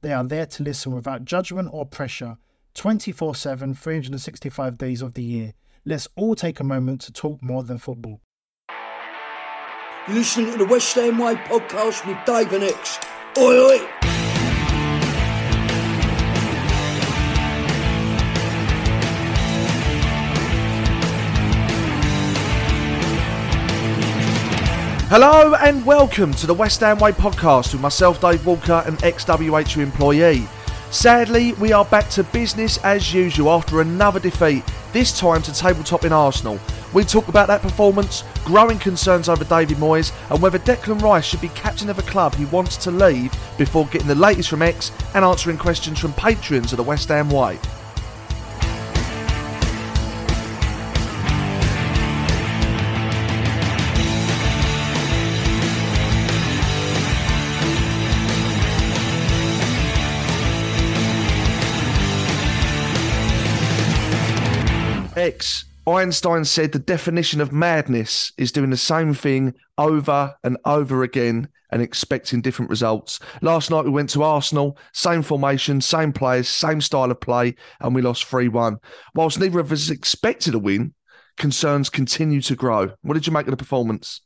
They are there to listen without judgment or pressure 24 7, 365 days of the year. Let's all take a moment to talk more than football. You're listening to the West Way podcast with Dave and Ex. Oi, oi! Hello and welcome to the West Ham Way podcast with myself, Dave Walker, an ex WHU employee. Sadly, we are back to business as usual after another defeat, this time to tabletop in Arsenal. We talk about that performance, growing concerns over David Moyes, and whether Declan Rice should be captain of a club he wants to leave before getting the latest from Ex and answering questions from patrons of the West Ham Way. Ex. Einstein said the definition of madness is doing the same thing over and over again and expecting different results. Last night we went to Arsenal, same formation, same players, same style of play, and we lost 3 1. Whilst neither of us expected a win, concerns continue to grow. What did you make of the performance?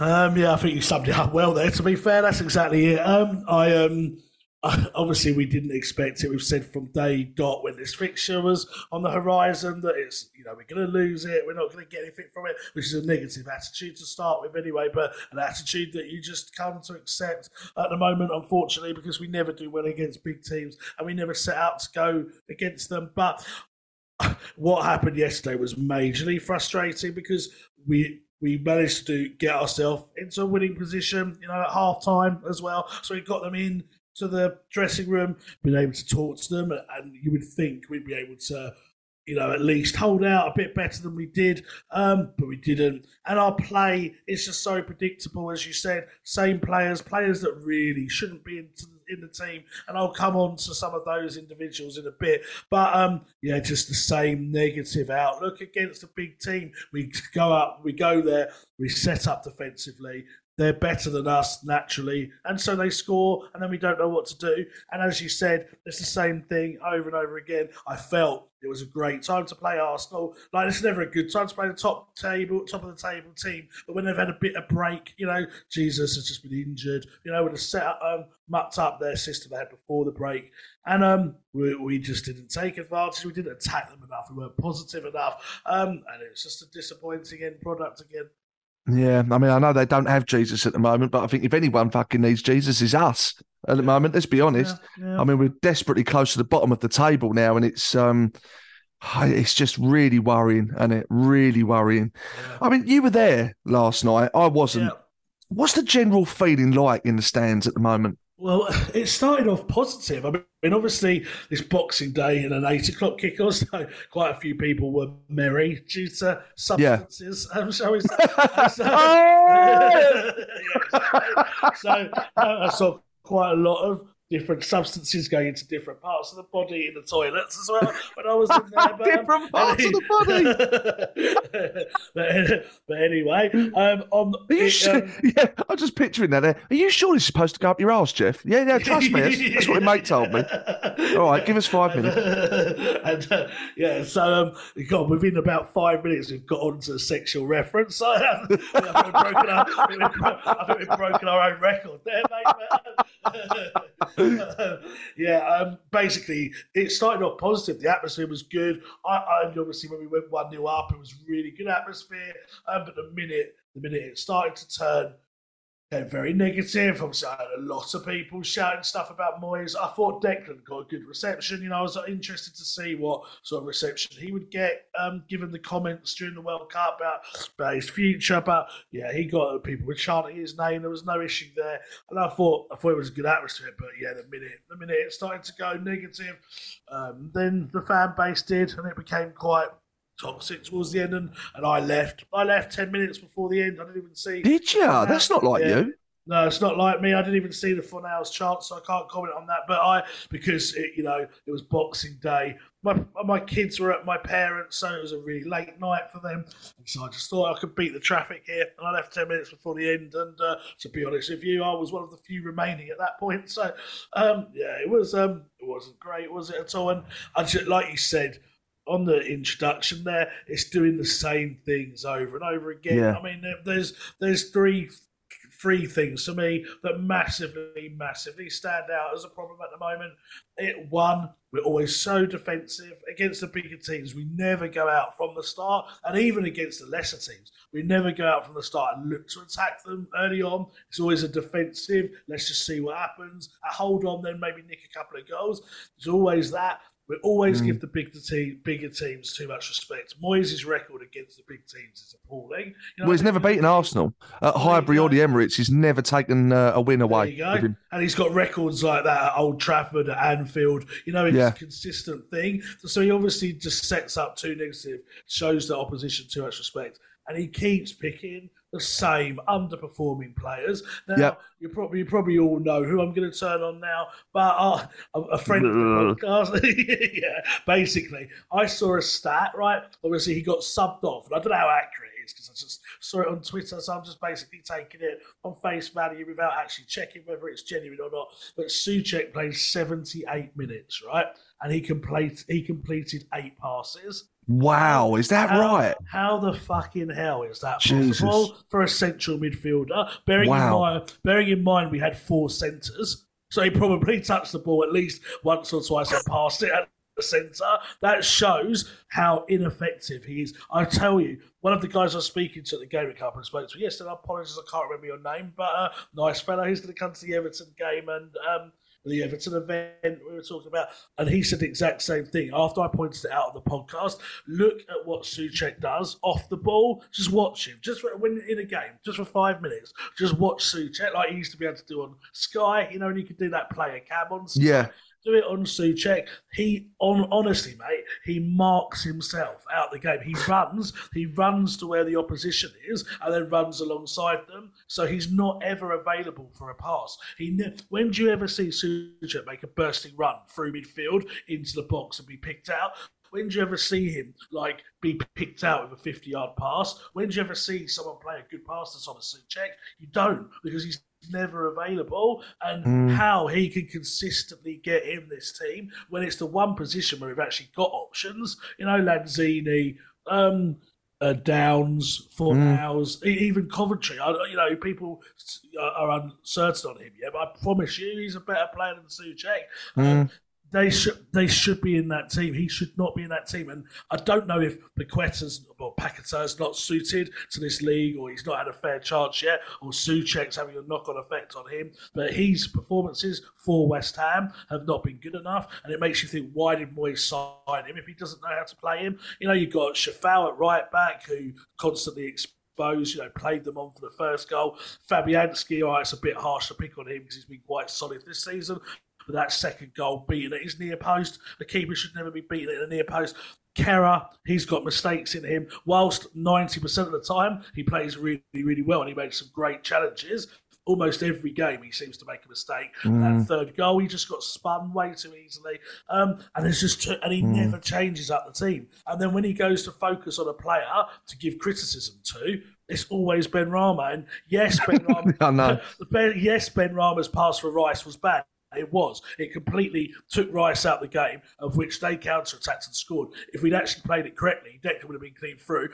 Um, yeah, I think you summed it up well there. To be fair, that's exactly it. Um, I um, obviously we didn't expect it. We've said from day dot when this fixture was on the horizon that it's you know we're going to lose it. We're not going to get anything from it, which is a negative attitude to start with anyway, but an attitude that you just come to accept at the moment, unfortunately, because we never do well against big teams and we never set out to go against them. But what happened yesterday was majorly frustrating because we we managed to get ourselves into a winning position, you know, at half time as well. So we got them in to the dressing room, been able to talk to them, and you would think we'd be able to, you know, at least hold out a bit better than we did, um, but we didn't. And our play is just so predictable, as you said. Same players, players that really shouldn't be in, in the team, and I'll come on to some of those individuals in a bit. But um, yeah, just the same negative outlook against a big team. We go up, we go there, we set up defensively, they're better than us naturally, and so they score, and then we don't know what to do. And as you said, it's the same thing over and over again. I felt it was a great time to play Arsenal. Like it's never a good time to play the top table, top of the table team, but when they've had a bit of break, you know, Jesus has just been injured. You know, would have set up, um, mucked up their system they had before the break, and um, we, we, just didn't take advantage. We didn't attack them enough. We weren't positive enough, um, and it's just a disappointing end product again. Yeah, I mean, I know they don't have Jesus at the moment, but I think if anyone fucking needs Jesus, is us at the moment. Let's be honest. Yeah, yeah. I mean, we're desperately close to the bottom of the table now, and it's um, it's just really worrying, and it really worrying. Yeah. I mean, you were there last night. I wasn't. What's the general feeling like in the stands at the moment? Well, it started off positive. I mean, obviously, this Boxing Day and an eight o'clock kickoff, so quite a few people were merry due to substances. Yeah. Um, shall we say? so, yeah, so uh, I saw quite a lot of different substances going into different parts of the body in the toilets as well when I was in there. But, um, Different parts of the body. but, but anyway, um, on Are you it, sure? um, yeah, I'm just picturing that there. Are you sure this is supposed to go up your arse, Jeff? Yeah, yeah, trust me. That's, that's what my mate told me. All right, give us five minutes. and uh, yeah, so um, God, within about five minutes, we've got onto a sexual reference. So I think our, I think we've bro- I think we've broken our own record there, mate. yeah, um, basically, it started off positive. The atmosphere was good. I, I obviously when we went one 0 up, it was really good atmosphere. Um, but the minute the minute it started to turn they're very negative. Obviously, I had a lot of people shouting stuff about Moyes. I thought Declan got a good reception. You know, I was interested to see what sort of reception he would get, um, given the comments during the World Cup about, about his future. But yeah, he got people were chanting his name. There was no issue there, and I thought I thought it was a good atmosphere. But yeah, the minute the minute it started to go negative, um, then the fan base did, and it became quite toxic towards the end. And, and I left. I left ten minutes before the end. I didn't even see. Did you? That's not like Yeah. you. No, it's not like me. I didn't even see the Funhouse chance, so I can't comment on that. But I, because it, you know, it was Boxing Day. My my kids were at my parents, so it was a really late night for them. So I just thought I could beat the traffic here, and I left ten minutes before the end. And uh, to be honest with you, I was one of the few remaining at that point. So um, yeah, it was um, it wasn't great, was it at all? And I just, like you said. On the introduction, there, it's doing the same things over and over again. Yeah. I mean, there's there's three three things to me that massively, massively stand out as a problem at the moment. It one, we're always so defensive against the bigger teams. We never go out from the start, and even against the lesser teams, we never go out from the start and look to attack them early on. It's always a defensive. Let's just see what happens. A hold on, then maybe nick a couple of goals. There's always that. We always give the big te- bigger teams too much respect. Moyes' record against the big teams is appalling. You know, Well, he's never beaten Arsenal. At Highbury or the Emirates, he's never taken uh, a win There away. you go. And he's got records like that at Old Trafford, at Anfield. You know, it's Yeah. a consistent thing. So he obviously just sets up too negative, shows the opposition too much respect. And he keeps picking the same underperforming players. Now, Yep. you probably you probably all know who I'm going to turn on now, but uh, a, friend of the podcast. yeah, basically, I saw a stat, right? Obviously, he got subbed off, and I don't know how accurate it is because I just saw it on Twitter, so I'm just basically taking it on face value without actually checking whether it's genuine or not. But Soucek played 78 minutes, right? And he complete, he completed eight passes. Wow, is that How- right? How the fucking hell is that Jesus. possible for a central midfielder? Bearing Wow. in mind, bearing in mind, we had four centres, so he probably touched the ball at least once or twice and passed it at the centre. That shows how ineffective he is. I tell you, one of the guys I was speaking to at the Gamer Cup and spoke to yesterday. I apologise, I can't remember your name, but uh, nice fellow. He's going to come to the Everton game and. Um, the Everton event we were talking about, and he said the exact same thing. After I pointed it out on the podcast, look at what Soucek does off the ball. Just watch him. Just when in a game, just for five minutes. Just watch Soucek like he used to be able to do on Sky. You know, and you could do that player cab on Sky. Yeah. Do it on Soucek. He on honestly, mate, he marks himself out the game. He runs, he runs to where the opposition is, and then runs alongside them. So he's not ever available for a pass. He ne- when do you ever see Soucek make a bursting run through midfield into the box and be picked out? When do you ever see him like be picked out with a fifty-yard pass? When do you ever see someone play a good pass that's on a Soucek? You don't because he's never available. And how he can consistently get in this team when it's the one position where we've actually got options. You know, Lanzini, um, uh, Downes, Fornals, e even Coventry. I, you know, people are uncertain on him. Yeah, but I promise you, he's a better player than Soucek. Um, they should they should be in that team. He should not be in that team. And I don't know if Paqueta's or Paqueta's not suited to this league, or he's not had a fair chance yet, or Soucek's having a knock on effect on him. But his performances for West Ham have not been good enough, and it makes you think, why did Moyes sign him if he doesn't know how to play him? You know, you've got Coufal at right back who constantly. Exposed, you know, played them on for the first goal. Fabianski, oh, it's a bit harsh to pick on him because he's been quite solid this season. But that second goal beating at his near post, the keeper should never be beaten at the near post. Kehrer, he's got mistakes in him. Whilst 90% of the time he plays really, really well and he makes some great challenges, almost every game he seems to make a mistake. Mm. That third goal, he just got spun way too easily, um, and it's just and he Mm. never changes up the team. And then when he goes to focus on a player to give criticism to, it's always Benrahma. And yes, Ben Rama. I know. Yes, Benrahma's pass for Rice was bad. It was. It completely took Rice out of the game, of which they counter attacked and scored. If we'd actually played it correctly, Declan would have been clean through.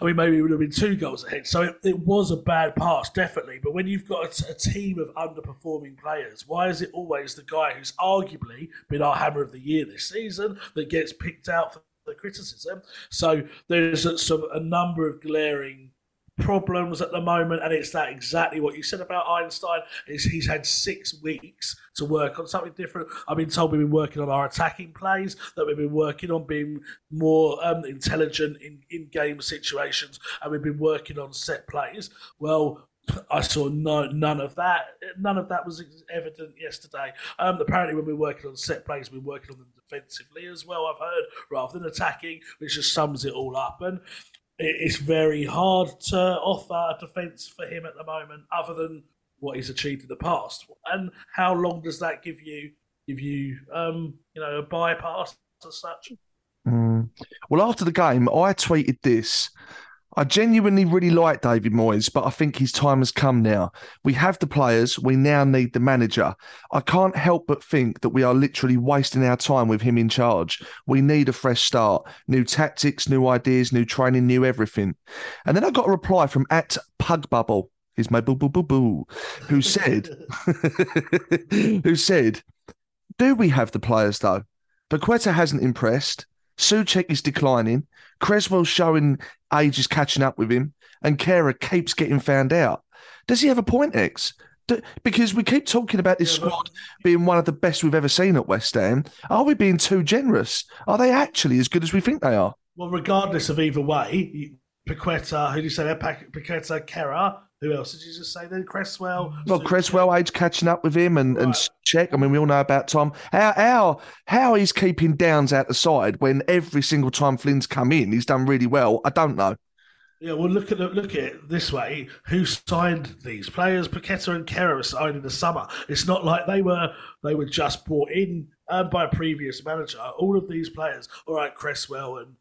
I mean, maybe it would have been two goals ahead. So it, it was a bad pass, definitely. But when you've got a, a team of underperforming players, why is it always the guy who's arguably been our hammer of the year this season that gets picked out for the criticism? So there's a, some a number of glaring problems at the moment, and it's that exactly what you said about Einstein. Is he's had six weeks to work on something different. I've been told we've been working on our attacking plays, that we've been working on being more um, intelligent in in game situations, and we've been working on set plays. Well. I saw no, none of that. None of that was evident yesterday. Um, apparently, when we're working on set plays, we're working on them defensively as well. I've heard rather than attacking, which just sums it all up. And it's very hard to offer a defence for him at the moment, other than what he's achieved in the past. And how long does that give you? Give you, um, you know, a bypass as such? Mm. Well, after the game, I tweeted this. I genuinely really like David Moyes, but I think his time has come now. We have the players, we now need the manager. I can't help but think that we are literally wasting our time with him in charge. We need a fresh start, new tactics, new ideas, new training, new everything. And then I got a reply from at Pugbubble, is my boo boo boo boo, who said, who said, Do we have the players though? Paqueta hasn't impressed. Soucek is declining. Cresswell's showing age is catching up with him, and Kehrer keeps getting found out. Does he have a point, Ex? Do, because we keep talking about this Yeah, but- squad being one of the best we've ever seen at West Ham. Are we being too generous? Are they actually as good as we think they are? Well, regardless of either way, Paqueta, who do you say there? Paqueta, Kehrer. Who else did you just say then? Cresswell. Well, Cresswell age catching up with him and, and check. I mean, we all know about Tom. How how how he's keeping Downes out the side when every single time Flynn's come in, he's done really well. I don't know. Yeah, well, look at look at it this way: who signed these players? Paqueta and Kehrer were signed in the summer. It's not like they were they were just brought in um, by a previous manager. All of these players, all right, Cresswell and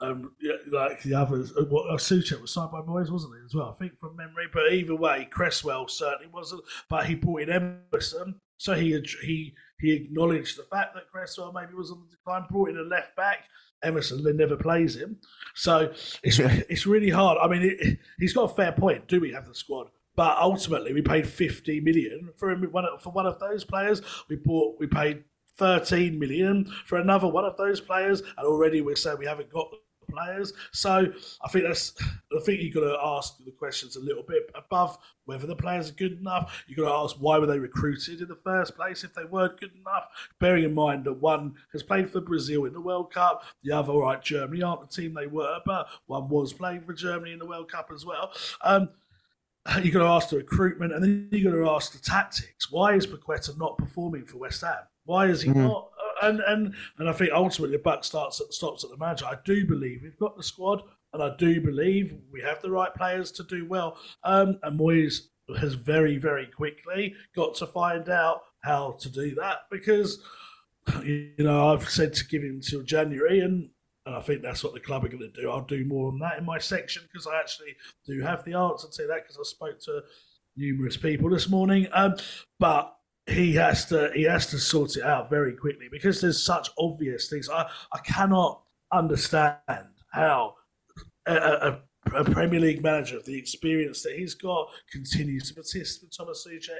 um, yeah, like the others. Uh, what, uh, Soucek was signed by Moyes, wasn't he as well? I think from memory. But either way, Cresswell certainly wasn't. But he brought in Emerson, so he he he acknowledged the fact that Cresswell maybe was on the decline. Brought in a left back. Emerson then never plays him, so it's it's really hard. I mean, it, he's got a fair point. Do we have the squad? But ultimately, we paid fifty million for him. One of- for one of those players, we bought. We paid thirteen million for another one of those players, and already we're saying we haven't got players. So I think that's. I think you've got to ask the questions a little bit above whether the players are good enough. You've got to ask why were they recruited in the first place if they weren't good enough. Bearing in mind that one has played for Brazil in the World Cup, the other, all right, Germany aren't the team they were, but one was playing for Germany in the World Cup as well. Um, you've got to ask the recruitment, and then you've got to ask the tactics. Why is Paqueta not performing for West Ham? Why is he not? And and and I think ultimately the buck starts at, stops at the manager. I do believe we've got the squad, and I do believe we have the right players to do well. Um, and Moyes has very very quickly got to find out how to do that because you know I've said to give him until January, and and I think that's what the club are going to do. I'll do more on that in my section because I actually do have the answer to that because I spoke to numerous people this morning. Um, but he has to he has to sort it out very quickly because there's such obvious things. I I cannot understand how a, a, a Premier League manager of the experience that he's got continues to persist with Tomas Soucek.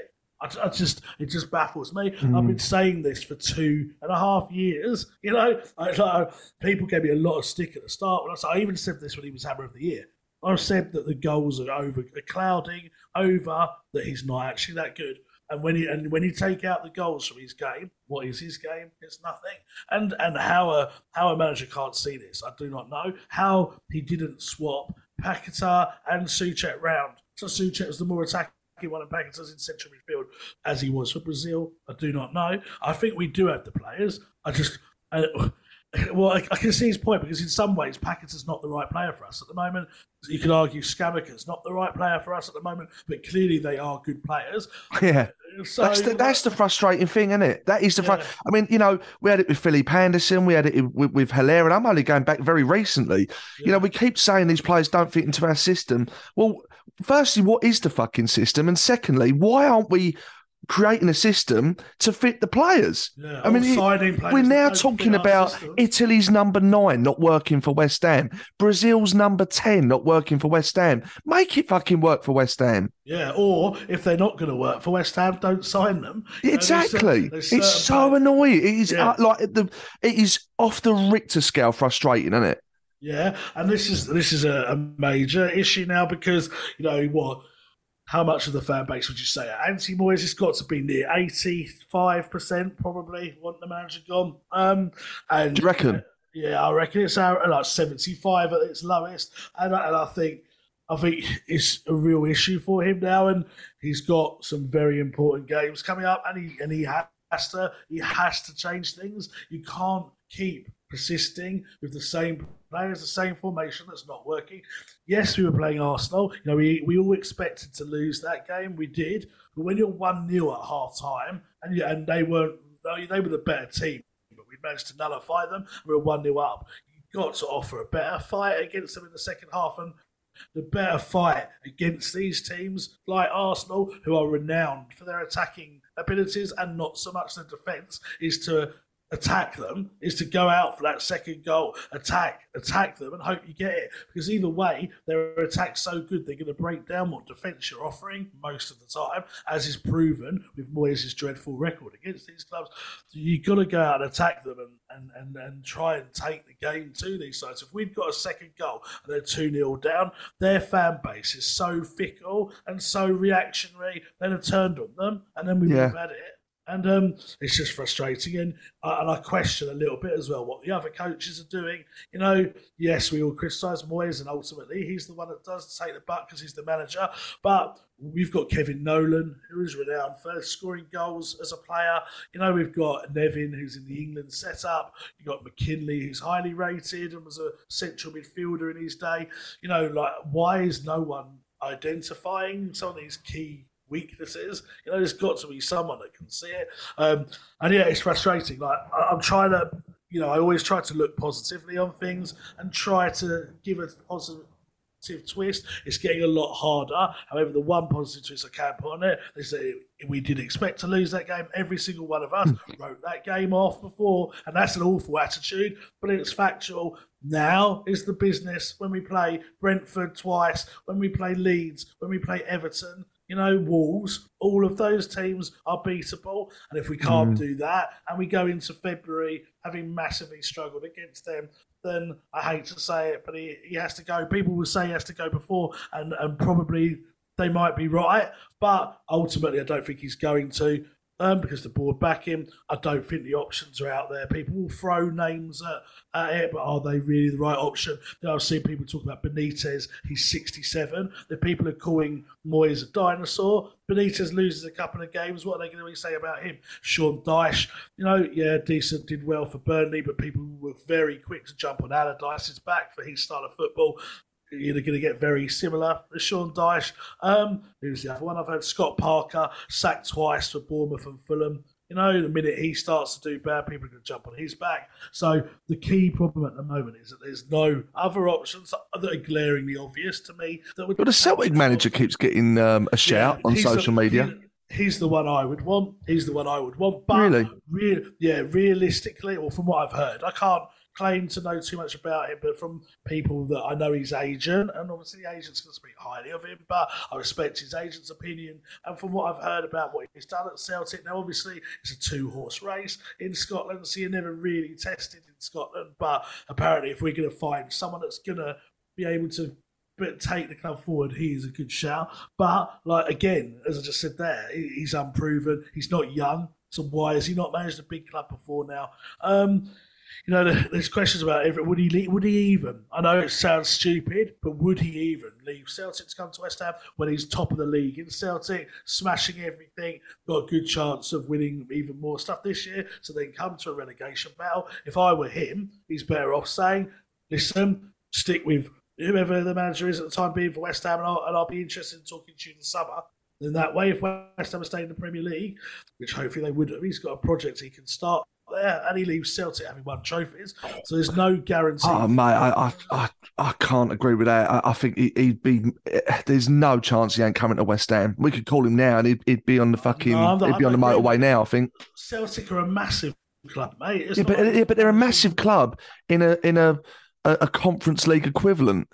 I, I just it just baffles me. I've been mm. saying this for two and a half years. You know, I, I, people gave me a lot of stick at the start. When I, said, I even said this when he was Hammer of the Year. I said that the goals are over, are clouding over that he's not actually that good. And when he and when you take out the goals from his game, what is his game? It's nothing. And and how a how a manager can't see this, I do not know. How he didn't swap Paqueta and Soucek round. So Soucek was the more attacking one and Paqueta's in central midfield as he was for Brazil. I do not know. I think we do have the players. I just uh, well, I, I, can see his point because in some ways Paqueta's not the right player for us at the moment. You could argue Scamacca's not the right player for us at the moment, but clearly they are good players. Yeah. Uh, so, that's the that's the frustrating thing, isn't it? That is the. Yeah. Fr- I mean, you know, we had it with Felipe Anderson, we had it with, with Haller, and I'm only going back very recently. Yeah. You know, we keep saying these players don't fit into our system. Well, firstly, what is the fucking system? And secondly, why aren't we creating a system to fit the players. Yeah, I mean, it, we're now talking about Italy's number nine not working for West Ham, Brazil's number 10 not working for West Ham. Make it fucking work for West Ham. Yeah, or if they're not going to work for West Ham, don't sign them. You exactly. Know, there's, there's it's so annoying. It is yeah. uh, like the it is off the Richter scale frustrating, isn't it? Yeah, and this is this is a, a major issue now because you know what how much of the fan base would you say anti Moyes? It's got to be near eighty five percent, probably. Want the manager gone? Um, and Do you reckon? Yeah, I reckon it's like seventy five at its lowest, and, and I think I think it's a real issue for him now, and he's got some very important games coming up, and he and he has to he has to change things. You can't keep persisting with the same players, the same formation that's not working. Yes, we were playing Arsenal. You know, we, we all expected to lose that game. We did. But when you're 1 0 at half time and, and they weren't, they were the better team, but we managed to nullify them. We were 1 0 up. You've got to offer a better fight against them in the second half. And the better fight against these teams like Arsenal, who are renowned for their attacking abilities and not so much the defence, is to attack them is to go out for that second goal, attack, attack them, and hope you get it. Because either way, their attack's so good, they're going to break down what defence you're offering most of the time, as is proven with Moyes' dreadful record against these clubs. So you've got to go out and attack them and, and, and, and try and take the game to these sides. If we've got a second goal and they're 2 0 down, their fan base is so fickle and so reactionary, they'd have turned on them, and then we yeah. would have had it and um, it's just frustrating. And, uh, and I question a little bit as well what the other coaches are doing. You know, yes, we all criticise Moyes, and ultimately he's the one that does take the buck because he's the manager. But we've got Kevin Nolan, who is renowned for scoring goals as a player. You know, we've got Nevin, who's in the England setup. You've got McKinlay, who's highly rated and was a central midfielder in his day. You know, like, why is no one identifying some of these key weaknesses. You know, there's got to be someone that can see it. Um, and yeah, it's frustrating. Like I, am trying to, you know, I always try to look positively on things and try to give a positive twist. It's getting a lot harder. However, the one positive twist I can put on it is that we did expect to lose that game. Every single one of us wrote that game off before, and that's an awful attitude, but it's factual. Now is the business when we play Brentford twice, when we play Leeds, when we play Everton you know, Wolves, all of those teams are beatable. And if we can't mm. do that and we go into February having massively struggled against them, then I hate to say it, but he, he has to go. People will say he has to go before, and, and probably they might be right. But ultimately, I don't think he's going to um, because the board back him. I don't think the options are out there. People will throw names at, at it, but are they really the right option? Then I've seen people talk about Benitez. He's 67. The people are calling Moyes a dinosaur. Benitez loses a couple of games. What are they going to say about him? Sean Dyche, you know, yeah, decent, did well for Burnley, but people were very quick to jump on Allardyce's back for his style of football you're going to get very similar as Sean Dyche. Um, who's the other one? I've had Scott Parker sacked twice for Bournemouth and Fulham. You know, the minute he starts to do bad, people are going to jump on his back. So the key problem at the moment is that there's no other options that are glaringly obvious to me. That would but the Celtic manager keeps getting um, a shout yeah, on social a, media. he's the one I would want. He's the one I would want. But really, re- yeah, realistically, or from what I've heard, I can't claim to know too much about him, but from people that I know his agent, and obviously the agent's going to speak highly of him, but I respect his agent's opinion. And from what I've heard about what he's done at Celtic, now obviously it's a two horse race in Scotland, so you're never really tested in Scotland. But apparently, if we're going to find someone that's going to be able to but take the club forward, he is a good shout. But like again, as I just said there, he's unproven. He's not young, so why has he not managed a big club before now? Um, you know, there's questions about if would he leave, would he even? I know it sounds stupid, but would he even leave Celtic to come to West Ham when he's top of the league in Celtic, smashing everything, got a good chance of winning even more stuff this year, so then come to a relegation battle. If I were him, he's better off saying, "Listen, stick with whoever the manager is at the time being for West Ham, and I'll, and I'll be interested in talking to you in the summer." In that way, if West Ham stayed in the Premier League, which hopefully they would have, he's got a project he can start there, and he leaves Celtic having won trophies. So there's no guarantee. Oh mate, I I, I, can't agree with that. I, I think he, would be. There's no chance he ain't coming to West Ham. We could call him now, and he'd, he'd be on the fucking. No, not, he'd be on the motorway now. I think Celtic are a massive club, mate. yeah, but, yeah, but they're a massive club in a in a a, a conference league equivalent.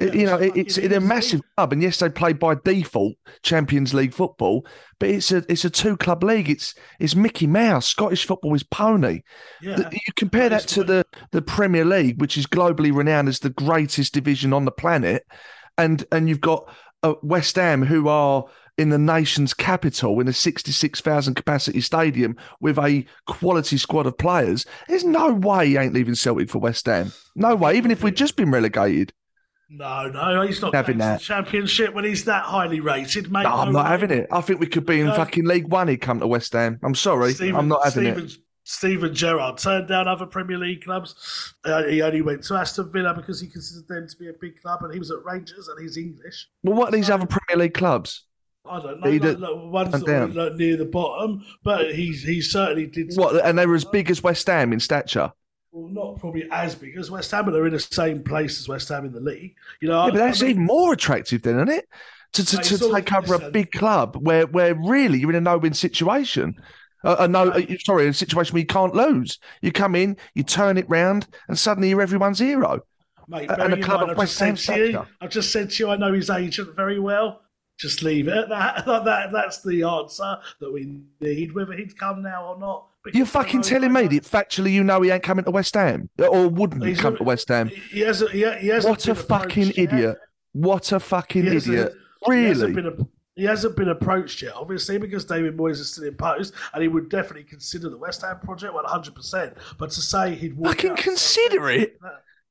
Yeah, you know, it's, it's a massive club, and yes, they play by default Champions League football, but it's a it's a two club league. It's it's Mickey Mouse. Scottish football is pony. Yeah. You compare that to the the Premier League, which is globally renowned as the greatest division on the planet, and and you've got uh, West Ham, who are in the nation's capital in a 66,000 capacity stadium with a quality squad of players. There's no way he ain't leaving Celtic for West Ham. No way, even if we'd just been relegated. No, no, he's not having that championship when he's that highly rated, mate. No, I'm not having it. I think we could be in no. fucking League One. He'd come to West Ham. I'm sorry, Steven, I'm not having Steven, it. Steven Gerrard turned down other Premier League clubs. Uh, he only went to Aston Villa because he considered them to be a big club, and he was at Rangers, and he's English. Well, what are these other Premier League clubs? I don't know. Like, like, ones that were like, near the bottom, but he's he certainly did. What? And they were as big as West Ham in stature. Well, not probably as big as West Ham, but they're in the same place as West Ham in the league. You know, yeah, but that's I mean, even more attractive, then, isn't it? To to, to take over a big club where where really you're in a no-win situation. Uh, a no, uh, sorry, a situation where you can't lose. You come in, you turn it round, and suddenly you're everyone's hero. Mate, and a club of West Ham. I've just said to you, I know his agent very well. Just leave it at that. that. That's the answer that we need, whether he'd come now or not. You're fucking telling me that factually you know he ain't coming to West Ham or wouldn't he come a, to West Ham? He hasn't. He, he hasn't what a fucking idiot! Yet. What a fucking idiot! Really? He hasn't, a, he hasn't been approached yet, obviously, because David Moyes is still in post, and he would definitely consider the West Ham project 100. percent But to say he'd fucking consider it.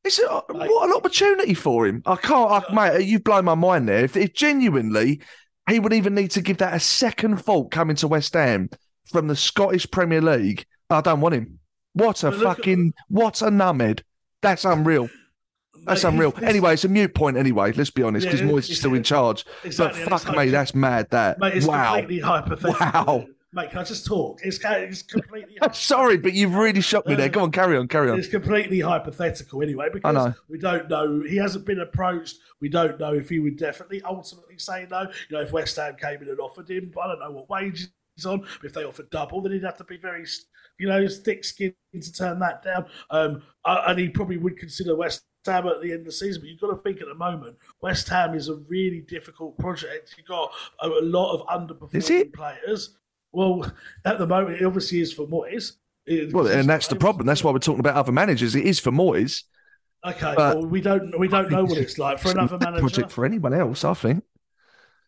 It's a, uh, what an opportunity for him. I can't, I, mate. Uh, you've blown my mind there. If, if genuinely he would even need to give that a second thought coming to West Ham from the Scottish Premier League. I don't want him. What a fucking at, what a numbhead. That's unreal. That's mate, unreal. Anyway, it's a mute point anyway, let's be honest, because yeah, Moyes is still in charge. Exactly, but fuck me, that's mad that. Mate, it's wow. completely hypothetical. Wow. Mate, can I just talk? It's, it's completely. Sorry, but you've really shocked me there. Uh, Go on, carry on, carry on. It's completely hypothetical anyway because we don't know. He hasn't been approached. We don't know if he would definitely ultimately say no. You know, if West Ham came in and offered him, I don't know what wages on. But if they offered double, then he'd have to be very, you know, thick skinned to turn that down. Um, and he probably would consider West Ham at the end of the season. But you've got to think at the moment, West Ham is a really difficult project. You've got a, a lot of underperforming players. Well, at the moment, it obviously is for Moyes. well, and that's the problem. That's why we're talking about other managers. It is for Moyes. Okay, well, we don't we don't know what it's like for another manager. Project for anyone else, I think.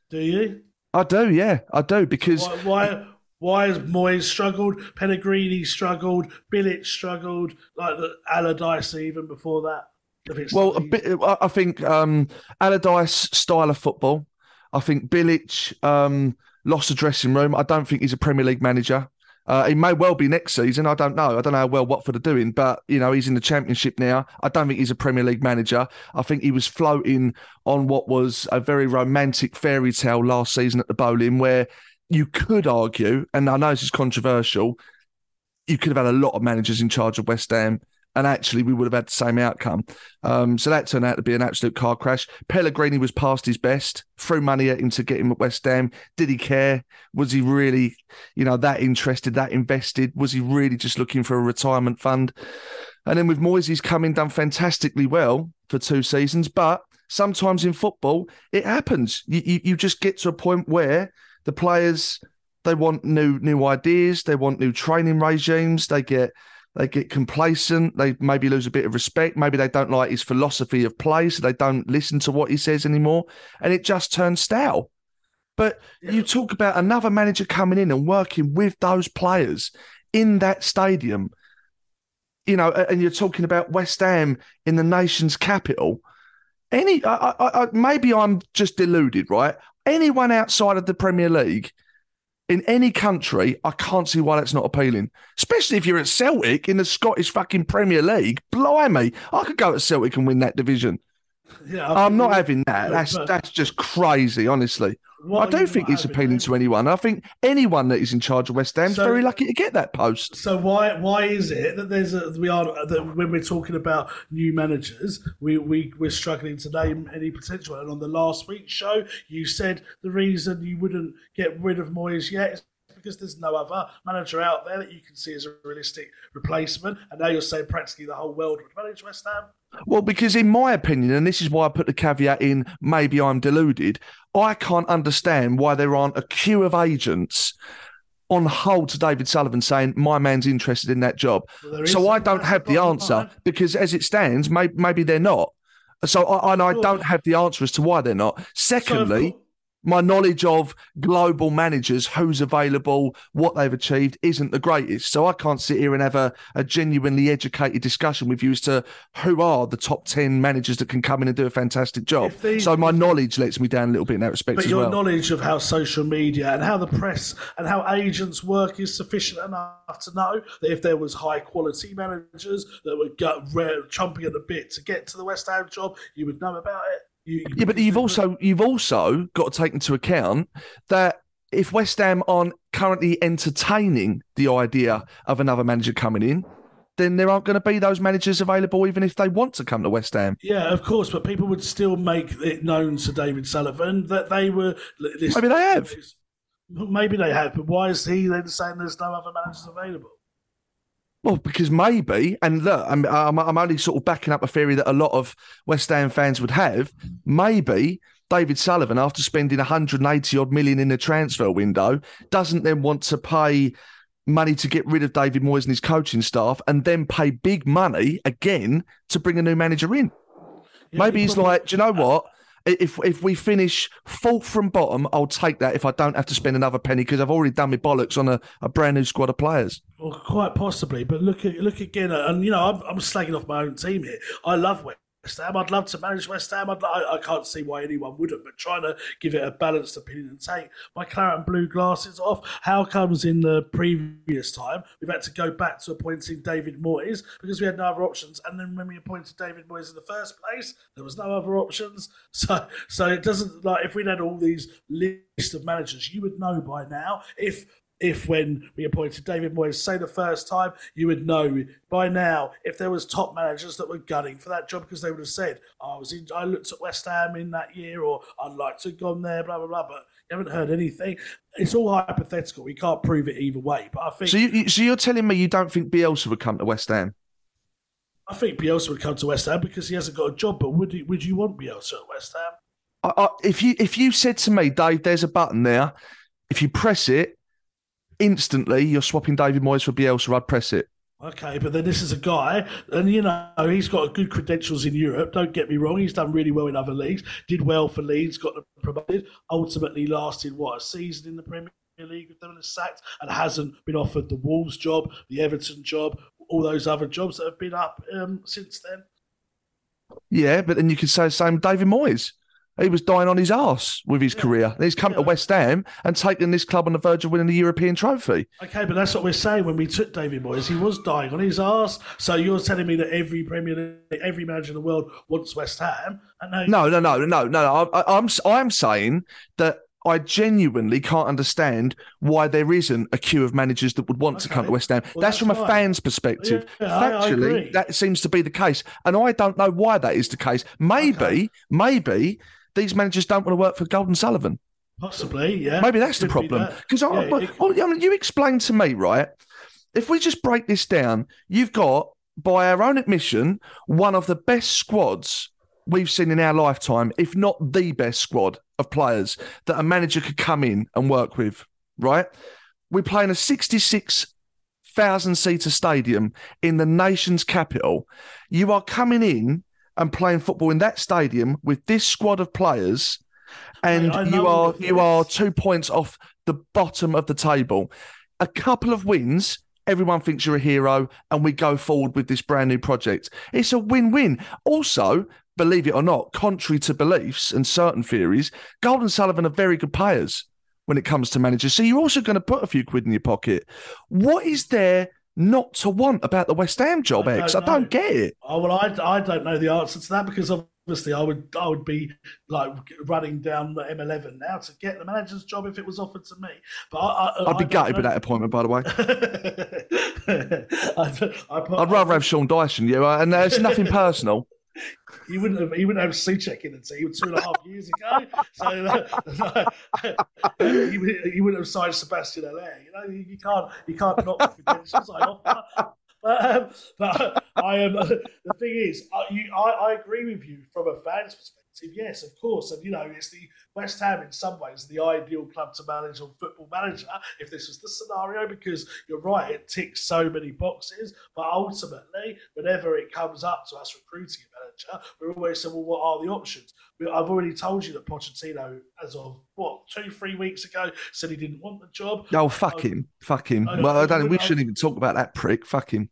Do you? I do, yeah, I do because why why, why has Moyes struggled? Pellegrini struggled. Bilic struggled. Like the Allardyce even before that. Well, a bit, I think um, Allardyce style of football. I think Bilic um, lost the dressing room. I don't think he's a Premier League manager. Uh, he may well be next season. I don't know. I don't know how well Watford are doing, but you know he's in the Championship now. I don't think he's a Premier League manager. I think he was floating on what was a very romantic fairy tale last season at the Boleyn, where you could argue, and I know this is controversial, you could have had a lot of managers in charge of West Ham and actually we would have had the same outcome. Um, so that turned out to be an absolute car crash. Pellegrini was past his best, threw money at him to get him at West Ham. Did he care? Was he really, you know, that interested, that invested? Was he really just looking for a retirement fund? And then with Moyes, he's done fantastically well for two seasons. But sometimes in football, it happens. You, you, you just get to a point where the players they want new new ideas, they want new training regimes, they get they get complacent. They maybe lose a bit of respect. Maybe they don't like his philosophy of play, so they don't listen to what he says anymore. And it just turns stale. But yeah. you talk about another manager coming in and working with those players in that stadium. you know, and you're talking about West Ham in the nation's capital. Any, I, I, I, maybe I'm just deluded, right? Anyone outside of the Premier League in any country, I can't see why that's not appealing. Especially if you're at Celtic in the Scottish fucking Premier League. Blimey, I could go to Celtic and win that division. Yeah, I'm not having that. That's but- that's just crazy, honestly. I don't think it's appealing to anyone. I think anyone that is in charge of West Ham is So- very lucky to get that post. So why why is it that there's a we are that when we're talking about new managers, we we we're struggling to name any potential? And on the last week's show, you said the reason you wouldn't get rid of Moyes yet is because there's no other manager out there that you can see as a realistic replacement. And now you're saying practically the whole world would manage West Ham. Well, because in my opinion, and this is why I put the caveat in, maybe I'm deluded. I can't understand why there aren't a queue of agents on hold to David Sullivan saying my man's interested in that job. Well, so I don't have the answer because, as it stands, maybe, maybe they're not. So I, and I don't have the answer as to why they're not. Secondly, course- my knowledge of global managers, who's available, what they've achieved, isn't the greatest. So I can't sit here and have a, a genuinely educated discussion with you as to who are the top 10 managers that can come in and do a fantastic job. These- so my knowledge lets me down a little bit in that respect But your well. knowledge of how social media and how the press and how agents work is sufficient enough to know that if there was high quality managers that were gut, rare, chomping at the bit to get to the West Ham job, you would know about it. You, Yeah, but you've also you've also got to take into account that if West Ham aren't currently entertaining the idea of another manager coming in, then there aren't going to be those managers available, even if they want to come to West Ham. Yeah, of course, but people would still make it known to David Sullivan that they were. listen- Maybe they have. Maybe they have, but why is he then saying there's no other managers available? Well, because maybe, and look, I'm, I'm, I'm only sort of backing up a theory that a lot of West Ham fans would have. Maybe David Sullivan, after spending 180 odd million in the transfer window, doesn't then want to pay money to get rid of David Moyes and his coaching staff and then pay big money again to bring a new manager in. Yeah, Maybe he's probably- like, do you know uh, what? If if we finish fourth from bottom, I'll take that if I don't have to spend another penny because I've already done my bollocks on a, a brand new squad of players. Well, quite possibly, but look at look again, and you know, I'm, I'm slagging off my own team here. I love West Ham. I'd love to manage West Ham. I'd, I, I can't see why anyone wouldn't, but trying to give it a balanced opinion and take my claret and blue glasses off. How comes in the previous time we've had to go back to appointing David Moyes because we had no other options, and then when we appointed David Moyes in the first place, there was no other options. So, so it doesn't like if we'd had all these list of managers, you would know by now if if when we appointed David Moyes, say the first time, you would know by now if there was top managers that were gunning for that job because they would have said, oh, I was in, I looked at West Ham in that year, or I'd like to have gone there, blah blah blah. But you haven't heard anything. It's all hypothetical. We can't prove it either way. But I think So, you, so you're telling me you don't think Bielsa would come to West Ham? I think Bielsa would come to West Ham because he hasn't got a job. But would you, would you want Bielsa at West Ham? I, I, if you if you said to me, Dave, there's a button there. If you press it, instantly you're swapping David Moyes for Bielsa. I'd press it. Okay, but then this is a guy, and you know he's got good credentials in Europe. Don't get me wrong; he's done really well in other leagues. Did well for Leeds, got promoted. Ultimately, lasted what a season in the Premier League with them and sacked, and hasn't been offered the Wolves job, the Everton job, all those other jobs that have been up um, since then. Yeah, but then you could say the same. David Moyes, he was dying on his arse with his career. And he's come to West Ham and taken this club on the verge of winning the European trophy. Okay, but that's what we're saying. When we took David Moyes, he was dying on his arse. So you're telling me that every Premier League, every manager in the world wants West Ham? And now No, no, no, no, no. I, I'm I'm saying that I genuinely can't understand why there isn't a queue of managers that would want to come to West Ham. Well, that's, that's from a fan's perspective. Yeah, I- I that seems to be the case, and I don't know why that is the case. Maybe, Okay. maybe these managers don't want to work for Gold and Sullivan. possibly, yeah. Maybe that's the Could problem. Because I, Yeah, well, I mean, you explain to me, right? If we just break this down, you've got, by our own admission, one of the best squads we've seen in our lifetime, if not the best squad of players that a manager could come in and work with, right? We play in a 66,000 seater stadium in the nation's capital. You are coming in and playing football in that stadium with this squad of players and I you are you are two points off the bottom of the table. A couple of wins everyone thinks you're a hero, and we go forward with this brand new project. It's a win win. Also, believe it or not, contrary to beliefs and certain theories, Gold and Sullivan are very good players when it comes to managers. So you're also going to put a few quid in your pocket. What is there not to want about the West Ham job, I Ex? I don't get it. Oh, well, I, I don't know the answer to that because obviously I would I would be like running down the M11 now to get the manager's job if it was offered to me. But I, would be gutted with that appointment, by the way. I'd, I'd rather have Sean Dyson, you, and there's nothing personal. He wouldn't have he wouldn't have Soucek in the team two and a half years ago. So uh, he, he, wouldn't have signed Sebastian Haller. You know, you, can't you can't the credentials. But, um, but I am. The thing is, I, you, I, I agree with you from a fan's perspective Yes, of course. And, you know, it's the West Ham in some ways, the ideal club to manage on football manager if this was the scenario, because you're right, it ticks so many boxes. But ultimately, whenever it comes up to us recruiting manager, we're always saying, well, what are the options? I've already told you that Pochettino, as of what, two, three weeks ago, said he didn't want the job. Oh, fuck um, him. Fuck him. I, well, I don't, we shouldn't even talk about that prick. Fuck him.